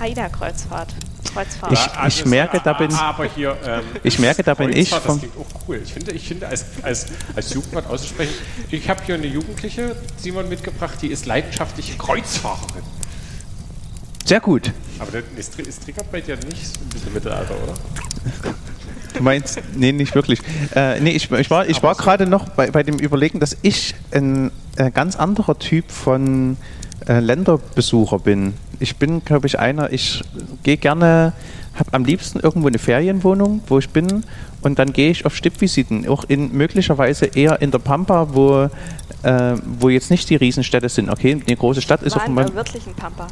AIDA-Kreuzfahrt. Kreuzfahrt. Ich, ich merke, da bin, aber hier, ähm, ich merke, da bin ich vom das klingt auch cool. Ich finde, ich finde als, als, als Jugendwort auszusprechen, ich habe hier eine Jugendliche, Simon, mitgebracht, die ist leidenschaftliche Kreuzfahrerin. Sehr gut. Aber das, das triggert bei dir nicht so ein bisschen Mittelalter, oder? Du meinst, nee, nicht wirklich. Äh, nee, ich, ich war, ich war gerade noch bei, bei dem Überlegen, dass ich ein äh, ganz anderer Typ von äh, Länderbesucher bin. Ich bin, glaube ich, einer, ich gehe gerne, habe am liebsten irgendwo eine Ferienwohnung, wo ich bin und dann gehe ich auf Stippvisiten, auch in möglicherweise eher in der Pampa, wo, äh, wo jetzt nicht die Riesenstädte sind. Okay, eine große Stadt ist auch immer. In der wirklichen Pampa.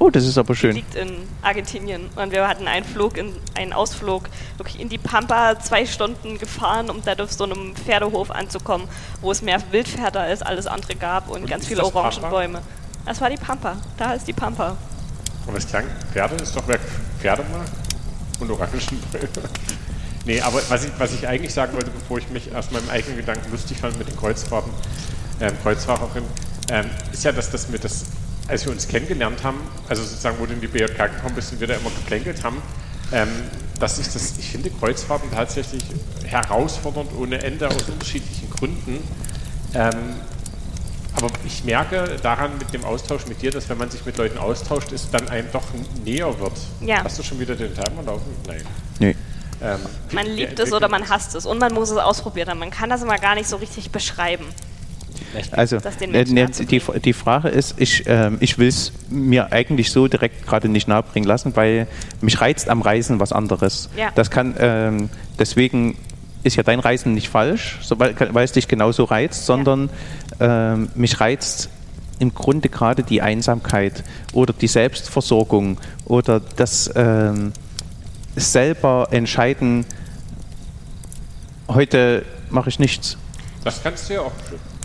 Oh, das ist aber schön. Die liegt in Argentinien und wir hatten einen Flug, in, einen Ausflug wirklich in die Pampa, zwei Stunden gefahren, um da auf so einem Pferdehof anzukommen, wo es mehr Wildpferde als alles andere gab und, und ganz viele Orangenbäume. Das war die Pampa. Da ist die Pampa. Und das klang, Pferde ist doch wer Pferde mag und Orangenbäume. nee, aber was ich, was ich eigentlich sagen wollte, bevor ich mich aus meinem eigenen Gedanken lustig fand mit den Kreuzfahrten, ähm, Kreuzfahrerin, ähm, ist ja, dass das mit das als wir uns kennengelernt haben, also sozusagen, wo du in die BJK gekommen bist und wir da immer geplänkelt haben, ähm, dass ich das, ich finde Kreuzfahrten tatsächlich herausfordernd ohne Ende aus unterschiedlichen Gründen. Ähm, aber ich merke daran mit dem Austausch mit dir, dass wenn man sich mit Leuten austauscht, es dann einem doch näher wird. Ja. Hast du schon wieder den Timer laufen? Nein. Nee. Ähm, man liebt es oder man hasst es und man muss es ausprobieren. Man kann das immer gar nicht so richtig beschreiben. Also ne, ne, die, die Frage ist, ich, äh, ich will es mir eigentlich so direkt gerade nicht nahebringen lassen, weil mich reizt am Reisen was anderes. Ja. Das kann ähm, deswegen ist ja dein Reisen nicht falsch, so, weil, weil es dich genauso reizt, sondern ja. ähm, mich reizt im Grunde gerade die Einsamkeit oder die Selbstversorgung oder das ähm, selber entscheiden, heute mache ich nichts. Das kannst du ja auch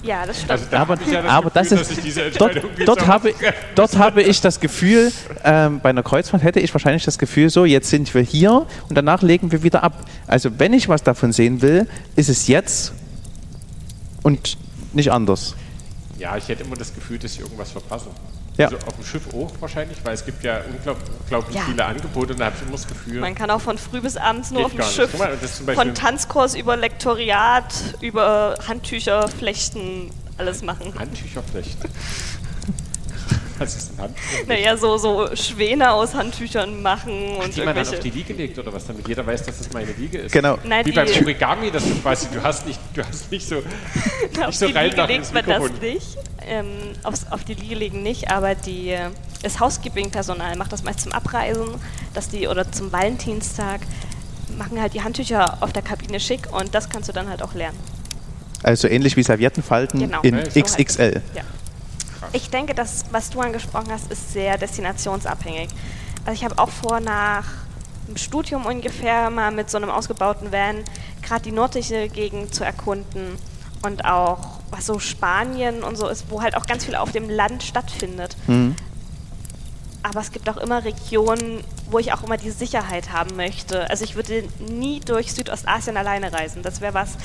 ja, das stimmt. Also da aber, ja das aber Gefühl, das ist, dort, dort, habe, dort habe ich das Gefühl, ähm, bei einer Kreuzfahrt hätte ich wahrscheinlich das Gefühl, so, jetzt sind wir hier und danach legen wir wieder ab. Also wenn ich was davon sehen will, ist es jetzt und nicht anders. Ja, ich hätte immer das Gefühl, dass ich irgendwas verpasse. Ja. Also auf dem Schiff auch wahrscheinlich, weil es gibt ja unglaublich ja. viele Angebote und da habe ich immer das Gefühl. Man kann auch von früh bis abends nur auf dem Schiff. Mal, von Tanzkurs über Lektoriat, über Handtücher flechten, alles machen. Handtücher flechten. Was ist ein Handtuch? Naja, so, so Schwäne aus Handtüchern machen Ach, und die man dann auf die Liege legt oder was, damit jeder weiß, dass das meine Liege ist. Genau. Nein, Wie beim Origami, dass du quasi, du hast nicht, du hast nicht so, nicht auf so die rein Liege legt man das nicht. Ähm, aufs, auf die Liege legen nicht, aber die, das Housekeeping-Personal macht das meist zum Abreisen, dass die oder zum Valentinstag machen halt die Handtücher auf der Kabine schick und das kannst du dann halt auch lernen. Also ähnlich wie Serviettenfalten genau. in ja, so XXL. Ja. Ich denke, das, was du angesprochen hast, ist sehr destinationsabhängig. Also ich habe auch vor, nach dem Studium ungefähr mal mit so einem ausgebauten Van gerade die nördliche Gegend zu erkunden und auch was so Spanien und so ist, wo halt auch ganz viel auf dem Land stattfindet. Mhm. Aber es gibt auch immer Regionen, wo ich auch immer die Sicherheit haben möchte. Also ich würde nie durch Südostasien alleine reisen. Das wäre was,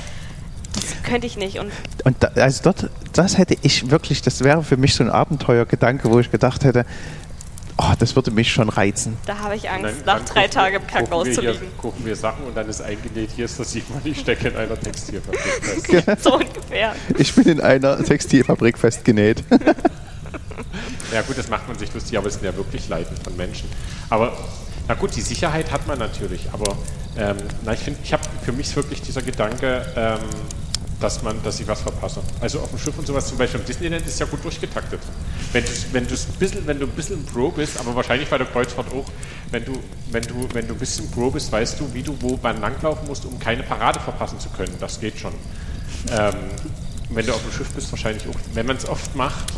das könnte ich nicht. Und, und da, also dort, das hätte ich wirklich, das wäre für mich so ein Abenteuergedanke, wo ich gedacht hätte, oh, das würde mich schon reizen. Da habe ich Angst, dann, nach dann drei Tagen im Krankenhaus zu liegen. Gucken wir Sachen und dann ist eingenäht, hier ist das sieht man, ich stecke in einer Textilfabrik fest. so ungefähr. Ich bin in einer Textilfabrik festgenäht. ja gut, das macht man sich lustig, aber es sind ja wirklich Leiden von Menschen. Aber na gut, die Sicherheit hat man natürlich, aber ähm, na, ich finde, ich habe für mich wirklich dieser Gedanke, ähm, dass man, dass ich was verpasse. Also auf dem Schiff und sowas, zum Beispiel im Disneyland ist ja gut durchgetaktet. Wenn du, wenn, ein bisschen, wenn du ein bisschen Pro bist, aber wahrscheinlich bei der Kreuzfahrt auch, wenn du, wenn du, wenn du ein bisschen Pro bist, weißt du, wie du wo beim Langlaufen musst, um keine Parade verpassen zu können. Das geht schon. Ähm, wenn du auf dem Schiff bist, wahrscheinlich auch. Wenn man es oft macht,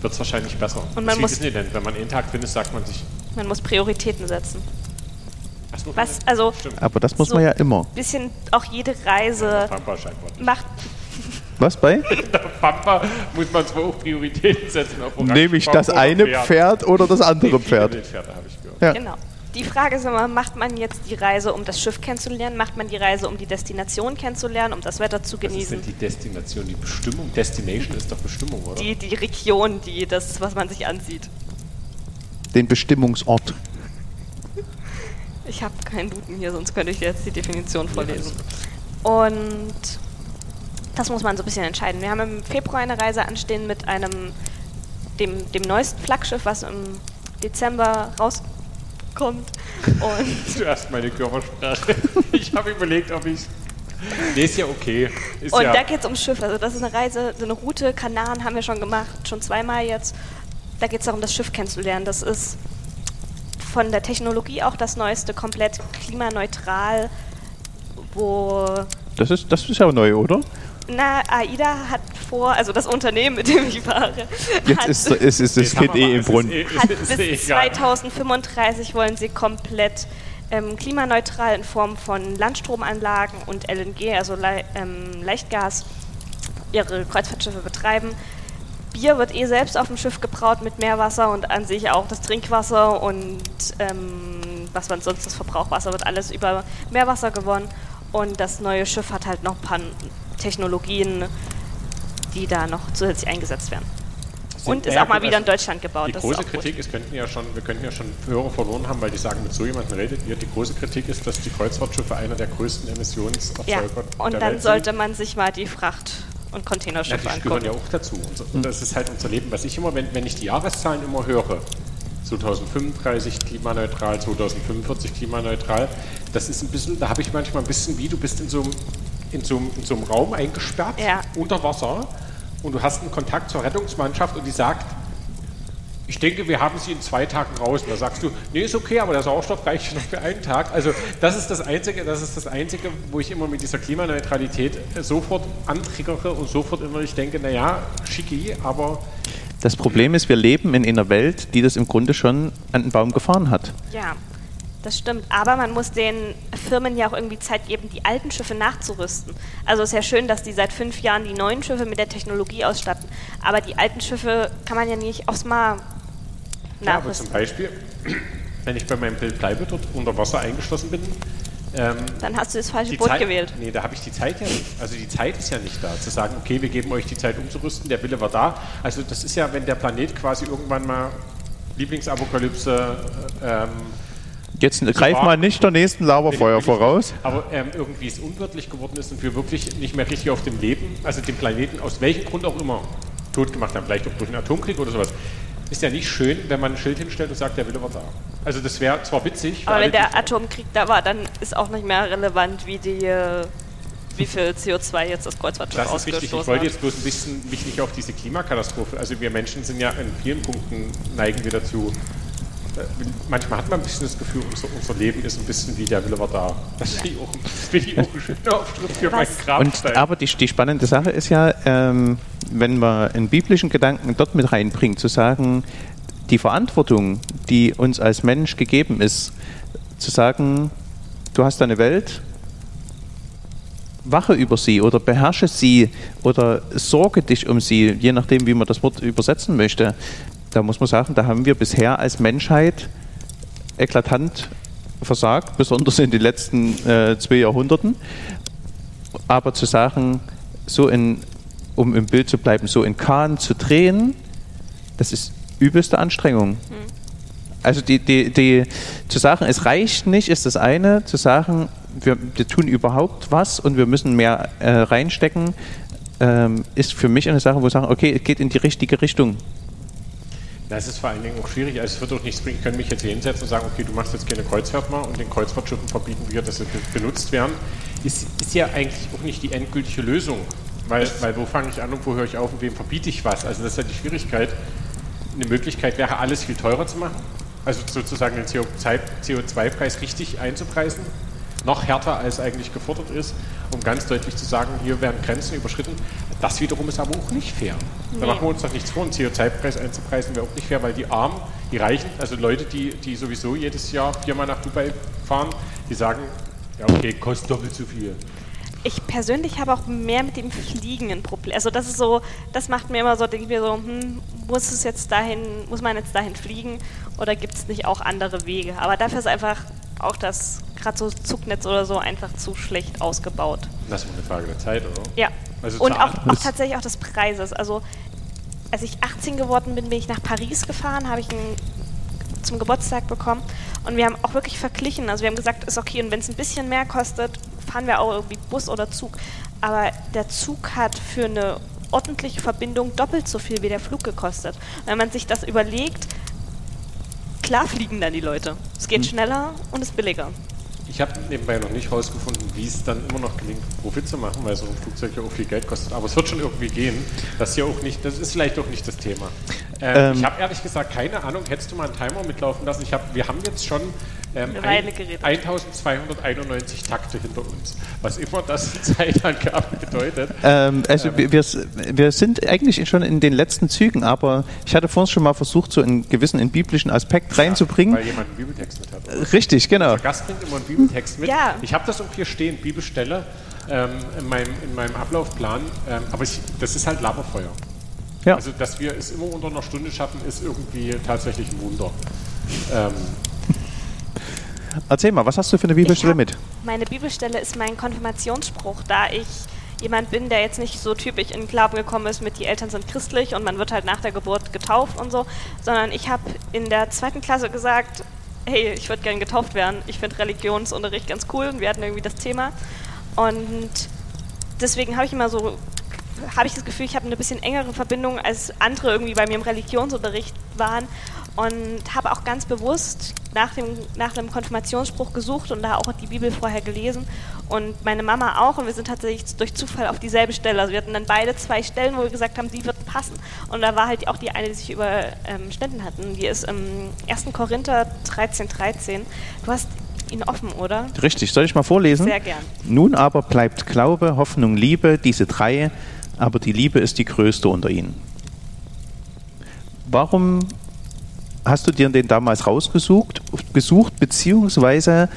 wird es wahrscheinlich besser. Und man muss Disneyland. Wenn man einen Tag findet, sagt man sich. Man muss Prioritäten setzen. Was, also Aber das muss so man ja immer. Ein bisschen auch jede Reise macht. Was bei? Der Pampa muss man zwar auch Prioritäten setzen. Nehme ich das eine Pferd. Pferd. oder das andere Pferd? Pferde, habe ich gehört. Ja. Genau. Die Frage ist immer, macht man jetzt die Reise, um das Schiff kennenzulernen? Macht man die Reise, um die Destination kennenzulernen, um das Wetter zu genießen? Was ist denn die Destination? Die Bestimmung? Destination ist doch Bestimmung, oder? Die, die Region, die, das, was man sich ansieht. Den Bestimmungsort. Ich habe keinen Duden hier, sonst könnte ich jetzt die Definition vorlesen. Und das muss man so ein bisschen entscheiden. Wir haben im Februar eine Reise anstehen mit einem dem, dem neuesten Flaggschiff, was im Dezember rauskommt. Und Zuerst meine Körpersprache. Ich habe überlegt, ob ich Nee, ist ja okay. Ist und ja da geht es ums Schiff. Also das ist eine Reise, so eine Route, Kanaren haben wir schon gemacht, schon zweimal jetzt. Da geht es darum, das Schiff kennenzulernen. Das ist von der Technologie auch das Neueste, komplett klimaneutral, wo... Das ist, das ist ja neu, oder? Na, AIDA hat vor, also das Unternehmen, mit dem ich fahre, jetzt ist, ist, ist das Kind eh im Brunnen. Eh- hat bis 2035 wollen sie komplett ähm, klimaneutral in Form von Landstromanlagen und LNG, also Le ähm, Leichtgas, ihre Kreuzfahrtschiffe betreiben. Bier wird eh selbst auf dem Schiff gebraut mit Meerwasser und an sich auch das Trinkwasser und ähm, was man sonst das Verbrauchwasser wird alles über Meerwasser gewonnen. Und das neue Schiff hat halt noch ein paar Technologien, die da noch zusätzlich eingesetzt werden. Und ist auch mal wieder in Deutschland gebaut. Die große Kritik ist, könnten ja schon, wir könnten ja schon Hörer verloren haben, weil die sagen, mit so jemandem redet ihr. Die große Kritik ist, dass die Kreuzfahrtschiffe einer der größten Emissionserzeuger ja, und dann Welt sollte man sich mal die Fracht und Containerschiffe ja, die gehören ja auch dazu. Und das ist halt unser Leben. Was ich immer, wenn, wenn ich die Jahreszahlen immer höre, 2035 klimaneutral, 2045 klimaneutral, das ist ein bisschen, da habe ich manchmal ein bisschen wie, du bist in so einem, in so einem, in so einem Raum eingesperrt, ja. unter Wasser, und du hast einen Kontakt zur Rettungsmannschaft und die sagt, ich denke, wir haben sie in zwei Tagen raus. Und da sagst du, nee, ist okay, aber der Sauerstoff reicht noch für einen Tag. Also das ist das Einzige, das ist das Einzige, wo ich immer mit dieser Klimaneutralität sofort antriggere und sofort innerlich denke, naja, schicki, aber... Das Problem ist, wir leben in einer Welt, die das im Grunde schon an den Baum gefahren hat. Ja, das stimmt. Aber man muss den Firmen ja auch irgendwie Zeit geben, die alten Schiffe nachzurüsten. Also es ist ja schön, dass die seit fünf Jahren die neuen Schiffe mit der Technologie ausstatten. Aber die alten Schiffe kann man ja nicht aufs Mal ja, aber zum Beispiel, wenn ich bei meinem Bild bleibe, dort unter Wasser eingeschlossen bin, ähm, dann hast du das falsche Boot Zeit, gewählt. Nee, da habe ich die Zeit ja nicht. Also die Zeit ist ja nicht da, zu sagen, okay, wir geben euch die Zeit umzurüsten, der Wille war da. Also das ist ja, wenn der Planet quasi irgendwann mal Lieblingsapokalypse ähm, Jetzt greif mal nicht der nächsten Laberfeuer voraus. Aber ähm, irgendwie es unwirtlich geworden ist und wir wirklich nicht mehr richtig auf dem Leben, also dem Planeten, aus welchem Grund auch immer, tot gemacht haben, vielleicht auch durch einen Atomkrieg oder sowas ist ja nicht schön, wenn man ein Schild hinstellt und sagt, der Wille war da. Also das wäre zwar witzig. Aber wenn der Atomkrieg da war, dann ist auch nicht mehr relevant, wie die wie viel CO2 jetzt das Kreuzfahrtschiff Das ist richtig. Ich wollte jetzt bloß ein bisschen mich nicht auf diese Klimakatastrophe. Also wir Menschen sind ja in vielen Punkten neigen wir dazu. Äh, manchmal hat man ein bisschen das Gefühl, unser, unser Leben ist ein bisschen wie der Wille war da. Das finde ich auch, ein schöner Auftritt für meinen Grabstein. aber die, die spannende Sache ist ja, ähm, wenn man einen biblischen Gedanken dort mit reinbringt, zu sagen, die Verantwortung, die uns als Mensch gegeben ist, zu sagen, du hast eine Welt, wache über sie oder beherrsche sie oder sorge dich um sie, je nachdem, wie man das Wort übersetzen möchte. Da muss man sagen, da haben wir bisher als Menschheit eklatant versagt, besonders in den letzten äh, zwei Jahrhunderten. Aber zu sagen, so in, um im Bild zu bleiben, so in Kahn zu drehen, das ist übelste Anstrengung. Mhm. Also die, die, die, zu sagen, es reicht nicht, ist das eine. Zu sagen, wir, wir tun überhaupt was und wir müssen mehr äh, reinstecken, ähm, ist für mich eine Sache, wo wir sagen, okay, es geht in die richtige Richtung. Das ist vor allen Dingen auch schwierig. Also es wird auch nichts bringen. Ich kann mich jetzt hier hinsetzen und sagen, okay, du machst jetzt keine Kreuzfahrt mehr und den Kreuzfahrtschiffen verbieten wir, dass sie benutzt werden. Ist, ist ja eigentlich auch nicht die endgültige Lösung. Weil, weil wo fange ich an und wo höre ich auf und wem verbiete ich was? Also das ist ja die Schwierigkeit. Eine Möglichkeit wäre, alles viel teurer zu machen. Also sozusagen den CO2-Preis richtig einzupreisen. Noch härter als eigentlich gefordert ist, um ganz deutlich zu sagen, hier werden Grenzen überschritten. Das wiederum ist aber auch nicht fair. Nee. Da machen wir uns doch nichts vor, einen CO2-Preis einzupreisen wäre auch nicht fair, weil die Armen, die Reichen, also Leute, die, die sowieso jedes Jahr viermal nach Dubai fahren, die sagen, ja okay, kostet doppelt so viel. Ich persönlich habe auch mehr mit dem Fliegen ein Problem. Also das ist so, das macht mir immer so, denke ich mir so, hm, muss es jetzt dahin, muss man jetzt dahin fliegen oder gibt es nicht auch andere Wege? Aber dafür ist einfach auch das gerade so Zugnetz oder so einfach zu schlecht ausgebaut. Das ist eine Frage der Zeit, oder? Ja, also und auch, auch, tatsächlich auch des Preises. Also als ich 18 geworden bin, bin ich nach Paris gefahren, habe ich einen zum Geburtstag bekommen und wir haben auch wirklich verglichen. Also wir haben gesagt, ist okay und wenn es ein bisschen mehr kostet, fahren wir auch irgendwie Bus oder Zug. Aber der Zug hat für eine ordentliche Verbindung doppelt so viel wie der Flug gekostet. Wenn man sich das überlegt, klar fliegen dann die Leute. Es geht hm. schneller und ist billiger. Ich habe nebenbei noch nicht herausgefunden, wie es dann immer noch gelingt, Profit zu machen, weil so ein Flugzeug ja auch viel Geld kostet. Aber es wird schon irgendwie gehen. Das, hier auch nicht, das ist vielleicht auch nicht das Thema. Ähm, ähm, ich habe ehrlich gesagt keine Ahnung. Hättest du mal einen Timer mitlaufen lassen? Ich hab, wir haben jetzt schon ähm, ein, 1291 Takte hinter uns. Was immer das in Zeitangaben bedeutet. Ähm, also ähm, wir, wir sind eigentlich schon in den letzten Zügen, aber ich hatte vorhin schon mal versucht, so einen gewissen einen biblischen Aspekt ja, reinzubringen. Weil jemand einen Bibeltext mit hat. Oder? Richtig, genau. Der Gast bringt immer einen Bibeltext mit. Ja. Ich habe das auch hier stehen, Bibelstelle, ähm, in, meinem, in meinem Ablaufplan. Ähm, aber ich, das ist halt Laberfeuer. Ja. Also, dass wir es immer unter einer Stunde schaffen, ist irgendwie tatsächlich ein Wunder. Ähm, Erzähl mal, was hast du für eine Bibelstelle mit? Meine Bibelstelle ist mein Konfirmationsspruch, da ich jemand bin, der jetzt nicht so typisch in den Glauben gekommen ist mit die Eltern sind christlich und man wird halt nach der Geburt getauft und so, sondern ich habe in der zweiten Klasse gesagt, hey, ich würde gerne getauft werden. Ich finde Religionsunterricht ganz cool und wir hatten irgendwie das Thema. Und deswegen habe ich immer so, habe ich das Gefühl, ich habe eine bisschen engere Verbindung als andere irgendwie bei mir im Religionsunterricht waren und habe auch ganz bewusst nach dem, nach dem Konfirmationsspruch gesucht und da auch die Bibel vorher gelesen und meine Mama auch und wir sind tatsächlich durch Zufall auf dieselbe Stelle. Also wir hatten dann beide zwei Stellen, wo wir gesagt haben, die wird passen und da war halt auch die eine, die sich überstanden ähm, hatten. Die ist im 1. Korinther 13, 13. Du hast ihn offen, oder? Richtig, soll ich mal vorlesen? Sehr gern. Nun aber bleibt Glaube, Hoffnung, Liebe, diese drei, aber die Liebe ist die größte unter ihnen. Warum hast du dir den damals rausgesucht, gesucht, beziehungsweise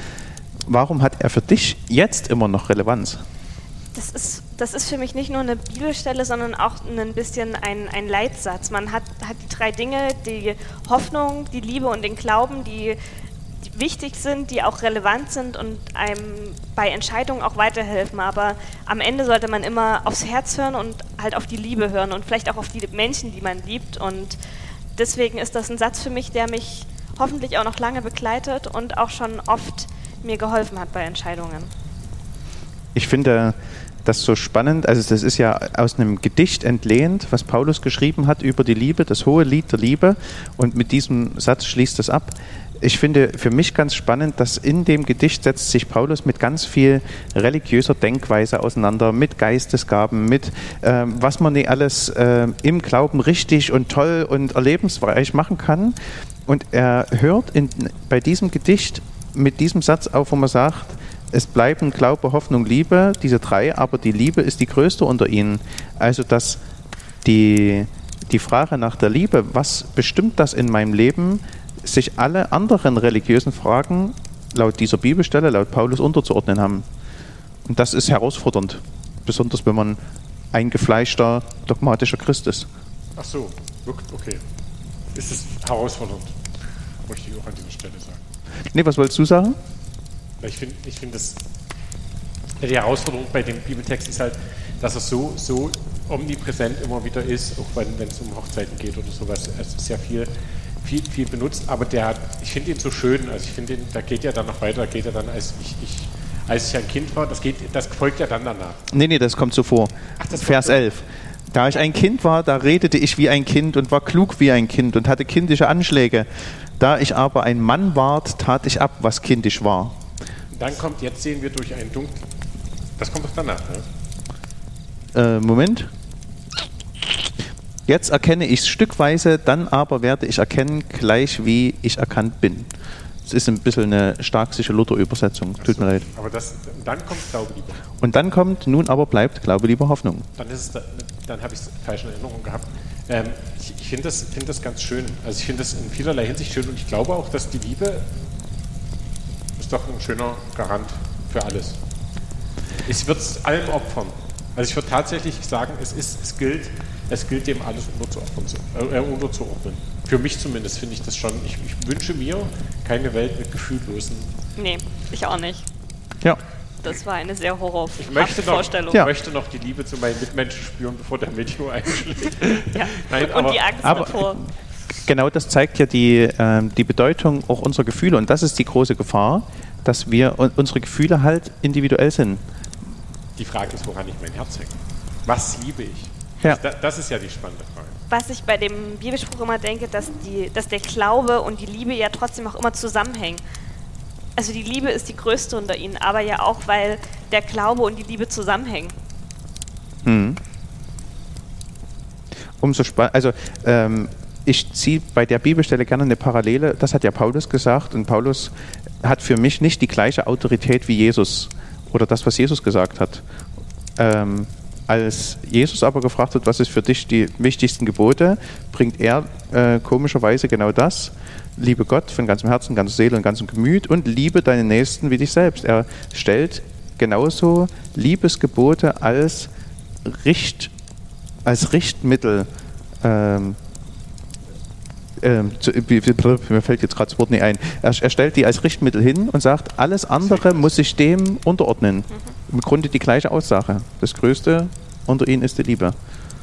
warum hat er für dich jetzt immer noch Relevanz? Das ist, das ist für mich nicht nur eine Bibelstelle, sondern auch ein bisschen ein, ein Leitsatz. Man hat, hat die drei Dinge, die Hoffnung, die Liebe und den Glauben, die, die wichtig sind, die auch relevant sind und einem bei Entscheidungen auch weiterhelfen. Aber am Ende sollte man immer aufs Herz hören und halt auf die Liebe hören und vielleicht auch auf die Menschen, die man liebt. Und deswegen ist das ein Satz für mich, der mich hoffentlich auch noch lange begleitet und auch schon oft mir geholfen hat bei Entscheidungen. Ich finde das so spannend. Also das ist ja aus einem Gedicht entlehnt, was Paulus geschrieben hat über die Liebe, das hohe Lied der Liebe. Und mit diesem Satz schließt es ab ich finde für mich ganz spannend, dass in dem Gedicht setzt sich Paulus mit ganz viel religiöser Denkweise auseinander, mit Geistesgaben, mit äh, was man nicht alles äh, im Glauben richtig und toll und erlebensreich machen kann. Und er hört in, bei diesem Gedicht mit diesem Satz auf, wo man sagt, es bleiben Glaube, Hoffnung, Liebe, diese drei, aber die Liebe ist die größte unter ihnen. Also dass die, die Frage nach der Liebe, was bestimmt das in meinem Leben, sich alle anderen religiösen Fragen laut dieser Bibelstelle, laut Paulus unterzuordnen haben. Und das ist herausfordernd, besonders wenn man eingefleischter dogmatischer Christ ist. Ach so, okay. Ist es herausfordernd, möchte ich auch an dieser Stelle sagen. Nee, was wolltest du sagen? Ich finde, ich find das, die Herausforderung bei dem Bibeltext ist halt, dass er so, so omnipräsent immer wieder ist, auch wenn, wenn es um Hochzeiten geht oder sowas. Es ist ja viel, viel, viel benutzt, aber der hat, ich finde ihn so schön, also ich finde ihn, da geht ja dann noch weiter, da geht er dann, als ich, ich, als ich ein Kind war, das, geht, das folgt ja dann danach. Nee, nee, das kommt zuvor. Ach, das Vers 11. Da ich ein Kind war, da redete ich wie ein Kind und war klug wie ein Kind und hatte kindische Anschläge. Da ich aber ein Mann ward, tat ich ab, was kindisch war. Dann kommt, jetzt sehen wir durch ein Dunkel. Das kommt doch danach, ne? Äh, Moment. Jetzt erkenne ich es stückweise, dann aber werde ich erkennen, gleich wie ich erkannt bin. Das ist ein bisschen eine starksische Luther-Übersetzung. Tut so, mir leid. Aber das, dann kommt Glaube, Liebe. Und dann kommt, nun aber bleibt Glaube, Liebe, Hoffnung. Dann, dann habe ich es falsch in Erinnerung gehabt. Ähm, ich, ich finde das, find das ganz schön. Also ich finde das in vielerlei Hinsicht schön und ich glaube auch, dass die Liebe ist doch ein schöner Garant für alles. Ich würde es allem opfern. Also ich würde tatsächlich sagen, es, ist, es, gilt, es gilt dem alles unterzuordnen. Äh, unterzuordnen. Für mich zumindest finde ich das schon. Ich, ich wünsche mir keine Welt mit gefühllosen. Nee, ich auch nicht. Ja. Das war eine sehr horrorvolle ich möchte noch, Vorstellung. Ja. möchte noch die Liebe zu meinen Mitmenschen spüren, bevor der Video einschlägt. ja. Nein, und aber, die Angst aber, davor. Genau das zeigt ja die, äh, die Bedeutung auch unserer Gefühle. Und das ist die große Gefahr, dass wir unsere Gefühle halt individuell sind. Die Frage ist, woran ich mein Herz hänge. Was liebe ich? Ja. Das, das ist ja die spannende Frage. Was ich bei dem Bibelspruch immer denke, dass, die, dass der Glaube und die Liebe ja trotzdem auch immer zusammenhängen also die Liebe ist die größte unter ihnen, aber ja auch, weil der Glaube und die Liebe zusammenhängen. Hm. Umso spannend, also ähm, ich ziehe bei der Bibelstelle gerne eine Parallele, das hat ja Paulus gesagt und Paulus hat für mich nicht die gleiche Autorität wie Jesus oder das, was Jesus gesagt hat. Ähm, als Jesus aber gefragt hat, was ist für dich die wichtigsten Gebote, bringt er äh, komischerweise genau das. Liebe Gott von ganzem Herzen, ganzer Seele und ganzem Gemüt und liebe deinen Nächsten wie dich selbst. Er stellt genauso Liebesgebote als, Richt, als Richtmittel ähm, ähm, zu, mir fällt jetzt gerade das Wort nicht ein. Er, er, stellt die als Richtmittel hin und sagt, alles andere muss sich dem unterordnen. Mhm. Im Grunde die gleiche Aussage. Das Größte unter ihnen ist die Liebe.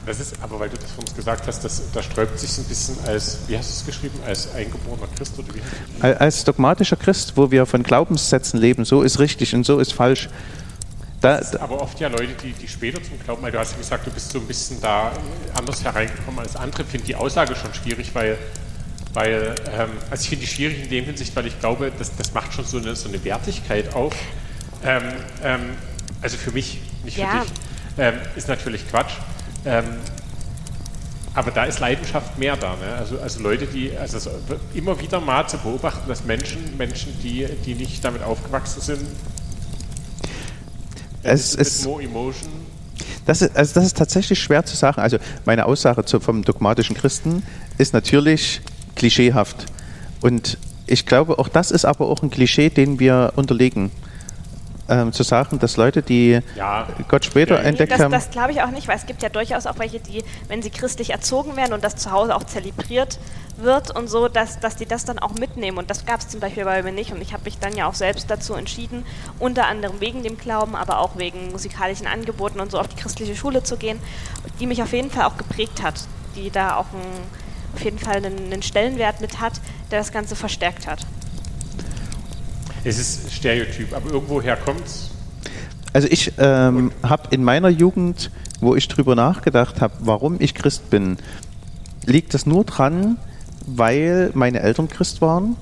Das ist, aber weil du das von uns gesagt hast, das, da sträubt sich ein bisschen als, wie hast du es geschrieben, als eingeborener Christ oder wie? Als dogmatischer Christ, wo wir von Glaubenssätzen leben, so ist richtig und so ist falsch. Da, aber oft ja Leute, die, die später zum Glauben, weil du hast ja gesagt, du bist so ein bisschen da anders hereingekommen als andere, finde die Aussage schon schwierig, weil, weil ähm, also ich finde die schwierig in dem Hinsicht, weil ich glaube, das, das macht schon so eine, so eine Wertigkeit auf. Ähm, ähm, also für mich, nicht ja. für dich, ähm, ist natürlich Quatsch. Ähm, aber da ist Leidenschaft mehr da. Ne? Also, also Leute, die, also immer wieder mal zu beobachten, dass Menschen, Menschen, die, die nicht damit aufgewachsen sind, es ist more emotion. Das ist, also das ist tatsächlich schwer zu sagen. Also meine Aussage zu, vom dogmatischen Christen ist natürlich klischeehaft. Und ich glaube, auch das ist aber auch ein Klischee, den wir unterlegen ähm, zu sagen, dass Leute, die ja. Gott später ja, entdeckt das, haben. Das glaube ich auch nicht, weil es gibt ja durchaus auch welche, die, wenn sie christlich erzogen werden und das zu Hause auch zelebriert wird und so, dass, dass die das dann auch mitnehmen. Und das gab es zum Beispiel bei mir nicht. Und ich habe mich dann ja auch selbst dazu entschieden, unter anderem wegen dem Glauben, aber auch wegen musikalischen Angeboten und so auf die christliche Schule zu gehen, die mich auf jeden Fall auch geprägt hat, die da auch ein, auf jeden Fall einen, einen Stellenwert mit hat, der das Ganze verstärkt hat. Es ist Stereotyp, aber irgendwoher kommt es. Also ich ähm, habe in meiner Jugend, wo ich drüber nachgedacht habe, warum ich Christ bin, liegt das nur dran, weil meine Eltern Christ waren?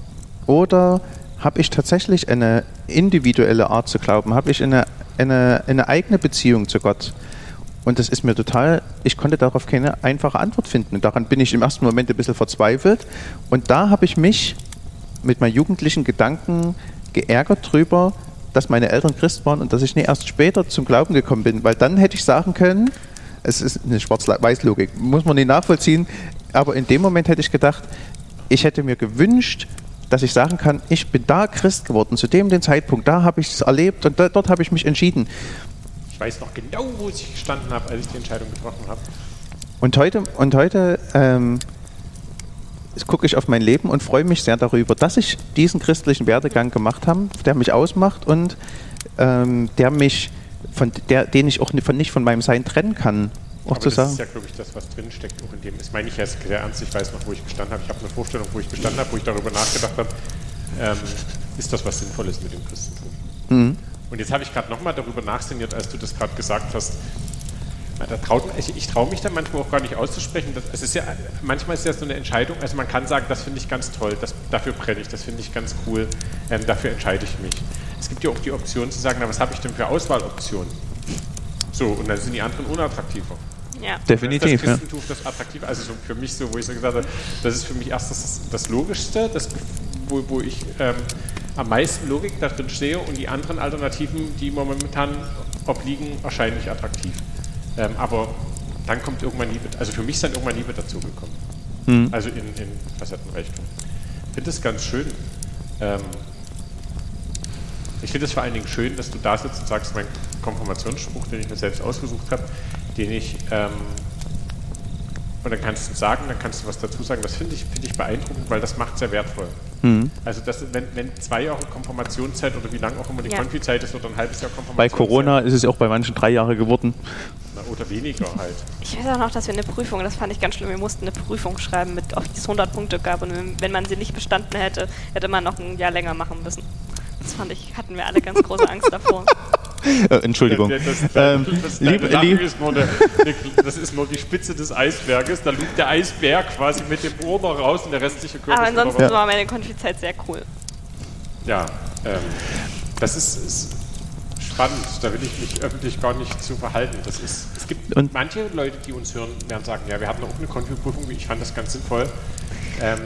Oder habe ich tatsächlich eine individuelle Art zu glauben? Habe ich eine, eine, eine eigene Beziehung zu Gott? Und das ist mir total, ich konnte darauf keine einfache Antwort finden. Und daran bin ich im ersten Moment ein bisschen verzweifelt. Und da habe ich mich mit meinen jugendlichen Gedanken geärgert drüber, dass meine Eltern Christ waren und dass ich nicht erst später zum Glauben gekommen bin, weil dann hätte ich sagen können, es ist eine Schwarz-Weiß-Logik, muss man nicht nachvollziehen, aber in dem Moment hätte ich gedacht, ich hätte mir gewünscht, dass ich sagen kann, ich bin da Christ geworden, zu dem den Zeitpunkt, da habe ich es erlebt und da, dort habe ich mich entschieden. Ich weiß noch genau, wo ich gestanden habe, als ich die Entscheidung getroffen habe. Und heute, und heute ähm, gucke ich auf mein Leben und freue mich sehr darüber, dass ich diesen christlichen Werdegang gemacht habe, der mich ausmacht und ähm, der mich von der, den ich auch von, nicht von meinem Sein trennen kann. Auch Aber zu das sagen. ist ja, glaube ich, das, was drinsteckt, auch in dem. Das meine ich ja sehr ernst. Ich weiß noch, wo ich gestanden habe. Ich habe eine Vorstellung, wo ich gestanden habe, wo ich darüber nachgedacht habe, ähm, ist das was Sinnvolles mit dem Christentum? Mhm. Und jetzt habe ich gerade nochmal darüber nachsinniert, als du das gerade gesagt hast. Traut, ich, ich traue mich da manchmal auch gar nicht auszusprechen. Das, es ist ja, manchmal ist ja so eine Entscheidung, also man kann sagen, das finde ich ganz toll, das, dafür brenne ich, das finde ich ganz cool, ähm, dafür entscheide ich mich. Es gibt ja auch die Option zu sagen, na, was habe ich denn für Auswahloptionen? So, und dann sind die anderen unattraktiver. Ja. Definitiv. Das Christentum, ja. das attraktiv, also so für mich so, wo ich so gesagt habe, das ist für mich erst das, das Logischste, das, wo, wo ich ähm, am meisten Logik darin sehe und die anderen Alternativen, die momentan obliegen, erscheinen nicht attraktiv. Ähm, aber dann kommt irgendwann Liebe, also für mich ist dann irgendwann Liebe dazugekommen. Mhm. Also in, in Facettenreichtum. Ich finde das ganz schön. Ähm, ich finde es vor allen Dingen schön, dass du da sitzt und sagst, mein Konfirmationsspruch, den ich mir selbst ausgesucht habe, den ich ähm, und dann kannst du sagen, dann kannst du was dazu sagen. Das finde ich, find ich beeindruckend, weil das macht sehr wertvoll. Mhm. Also das, wenn, wenn zwei Jahre Konfirmationszeit oder wie lange auch immer die ja. Konfizeit ist oder ein halbes Jahr Konfirmationszeit. Bei Corona ist es auch bei manchen drei Jahre geworden. Na, oder weniger halt. Ich weiß auch noch, dass wir eine Prüfung, das fand ich ganz schlimm, wir mussten eine Prüfung schreiben, mit, auf die es 100 Punkte gab und wenn man sie nicht bestanden hätte, hätte man noch ein Jahr länger machen müssen. Das fand ich, hatten wir alle ganz große Angst davor. Äh, Entschuldigung. Das, das, das, lieb, lieb. Ist nur eine, das ist nur die Spitze des Eisberges. Da liegt der Eisberg quasi mit dem Ohr noch raus und der restliche Körper Aber ansonsten ja. war meine Konfizeit sehr cool. Ja, ähm, das ist, ist, spannend. Da will ich mich öffentlich gar nicht zu verhalten. Das ist, es gibt und manche Leute, die uns hören, werden sagen, ja, wir hatten auch eine Konfiprüfung. Ich fand das ganz sinnvoll. Ähm,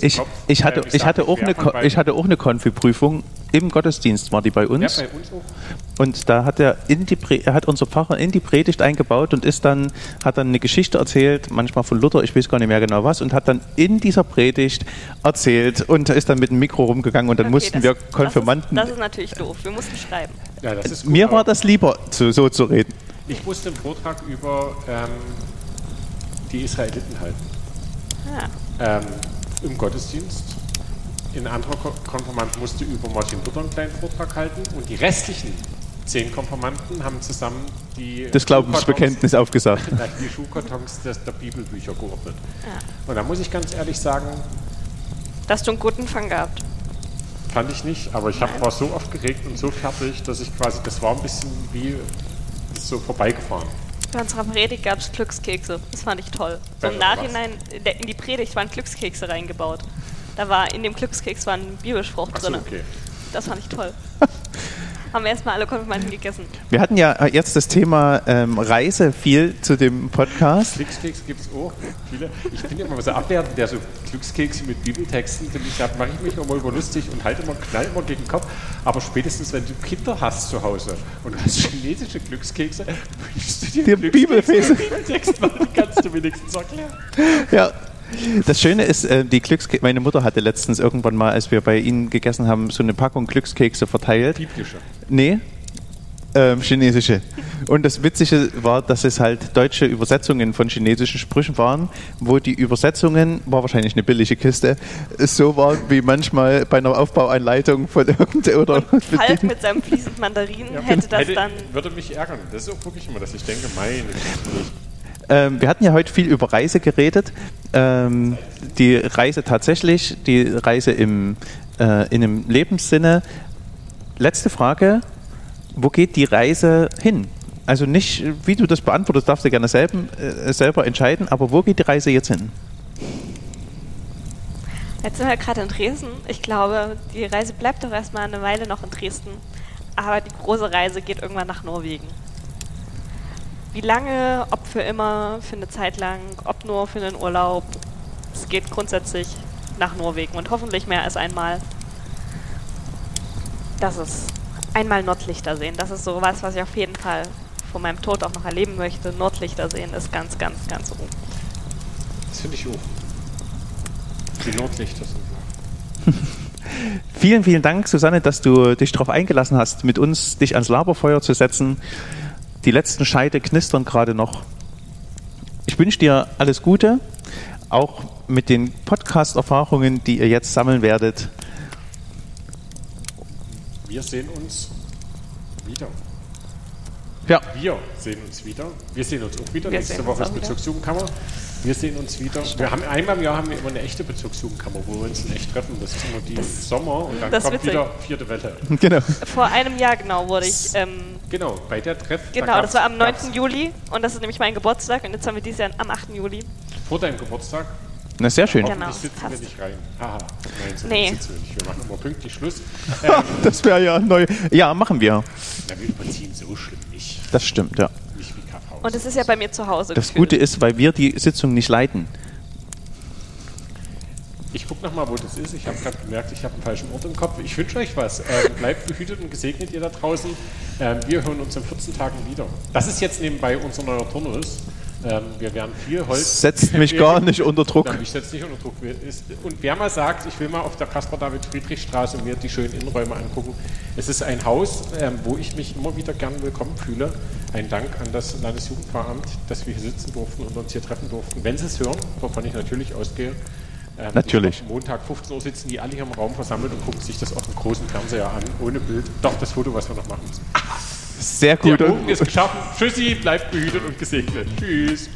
ich, Kopf, ich, hatte, äh, ich, hatte auch eine, ich hatte auch eine Konfi-Prüfung. Im Gottesdienst war die bei uns. Ja, bei uns auch. Und da hat er, in die, er hat unser Pfarrer in die Predigt eingebaut und ist dann, hat dann eine Geschichte erzählt, manchmal von Luther, ich weiß gar nicht mehr genau was, und hat dann in dieser Predigt erzählt und ist dann mit dem Mikro rumgegangen und dann okay, mussten das, wir Konfirmanden. Das ist, das ist, natürlich doof. Wir mussten schreiben. Ja, gut, Mir war das lieber, so, so zu reden. Ich musste einen Vortrag über ähm, die Israeliten halten. Ah. Ähm, im Gottesdienst. Ein anderer Konfirmand musste über Martin Luther einen kleinen Vortrag halten und die restlichen zehn Konfirmanden haben zusammen die das Glaubensbekenntnis aufgesagt. Die Schuhkartons der, der Bibelbücher geordnet. Ja. Und da muss ich ganz ehrlich sagen, dass du einen guten Fang gehabt. Fand ich nicht, aber ich hab, war so oft geregt und so fertig, dass ich quasi, das war ein bisschen wie so vorbeigefahren. Bei unserer Predigt gab es Glückskekse. Das fand ich toll. So im Nachhinein, in die Predigt waren Glückskekse reingebaut. Da war in dem Glückskeks war ein Bibelspruch drin. So, okay. Das fand ich toll. haben wir erstmal alle Konfirmanden gegessen. Wir hatten ja jetzt das Thema ähm, Reise viel zu dem Podcast. Glückskeks gibt es auch viele. Ich bin ja immer so abwertend, der so Glückskekse mit Bibeltexten, da mache ich mich immer über lustig und halte immer, knall immer gegen den Kopf. Aber spätestens, wenn du Kinder hast zu Hause und du hast chinesische Glückskekse, wünschst du dir Bibeltext, weil die kannst du wenigstens erklären. Ja, das Schöne ist, äh, die Glückskekse, meine Mutter hatte letztens irgendwann mal, als wir bei Ihnen gegessen haben, so eine Packung Glückskekse verteilt. Biblische. Nee, ähm, chinesische. Und das Witzige war, dass es halt deutsche Übersetzungen von chinesischen Sprüchen waren, wo die Übersetzungen, war wahrscheinlich eine billige Kiste, so waren wie manchmal bei einer Aufbaueinleitung von irgendeiner. Oder Falk mit seinem fließend Mandarin ja, hätte das hätte, dann. Würde mich ärgern. Das ist auch wirklich immer, dass ich denke, meine ähm, wir hatten ja heute viel über Reise geredet. Ähm, die Reise tatsächlich, die Reise im, äh, in einem Lebenssinne. Letzte Frage: Wo geht die Reise hin? Also nicht, wie du das beantwortest, darfst du gerne selber, äh, selber entscheiden, aber wo geht die Reise jetzt hin? Jetzt sind wir gerade in Dresden. Ich glaube, die Reise bleibt doch erstmal eine Weile noch in Dresden. Aber die große Reise geht irgendwann nach Norwegen. Wie lange, ob für immer, für eine Zeit lang, ob nur für einen Urlaub. Es geht grundsätzlich nach Norwegen und hoffentlich mehr als einmal. Das ist einmal Nordlichter sehen. Das ist so was, was ich auf jeden Fall vor meinem Tod auch noch erleben möchte. Nordlichter sehen ist ganz, ganz, ganz oben. Das finde ich auch. Die Nordlichter sind vielen, vielen Dank, Susanne, dass du dich darauf eingelassen hast, mit uns dich ans Laberfeuer zu setzen. Die letzten Scheide knistern gerade noch. Ich wünsche dir alles Gute, auch mit den Podcast-Erfahrungen, die ihr jetzt sammeln werdet. Wir sehen uns wieder. Ja. Wir sehen uns wieder. Wir sehen uns auch wieder. Wir Nächste Woche ist Bezugsjugendkammer. Wir sehen uns wieder. Wir haben einmal im Jahr haben wir immer eine echte Bezugsjugendkammer, wo wir uns in echt treffen. Das ist immer die das, Sommer und dann kommt witzig. wieder vierte Welle. Genau. Vor einem Jahr genau wurde ich. Ähm, genau, bei der Treff. Genau, da das war am 9. Juli und das ist nämlich mein Geburtstag und jetzt haben wir dieses Jahr am 8. Juli. Vor deinem Geburtstag? Na, sehr schön. Genau, sitzen wir nicht rein. Haha. Nein, so nee. sitzen wir nicht. Wir machen immer pünktlich Schluss. Ähm, das wäre ja neu. Ja, machen wir. Na, wir überziehen so schlimm nicht. Das stimmt, ja. Und es ist ja bei mir zu Hause. Das gefühlt. Gute ist, weil wir die Sitzung nicht leiten. Ich gucke nochmal, wo das ist. Ich habe gerade gemerkt, ich habe einen falschen Ort im Kopf. Ich wünsche euch was. Ähm, bleibt behütet und gesegnet, ihr da draußen. Ähm, wir hören uns in 14 Tagen wieder. Das ist jetzt nebenbei unser neuer Turnus. Ähm, wir werden viel Holz. Setzt mich gar nicht unter Druck. Nein, ich setze nicht unter Druck. Und wer mal sagt, ich will mal auf der Caspar-David-Friedrich-Straße mir die schönen Innenräume angucken. Es ist ein Haus, ähm, wo ich mich immer wieder gern willkommen fühle. Ein Dank an das Landesjugendpfarramt, dass wir hier sitzen durften und uns hier treffen durften. Wenn Sie es hören, wovon ich natürlich ausgehe. Ähm, natürlich. Montag 15 Uhr sitzen die alle hier im Raum versammelt und gucken sich das auf dem großen Fernseher an, ohne Bild. Doch, das Foto, was wir noch machen müssen. Sehr gut. Der Bogen ist geschaffen. Tschüssi, bleibt behütet und gesegnet. Tschüss.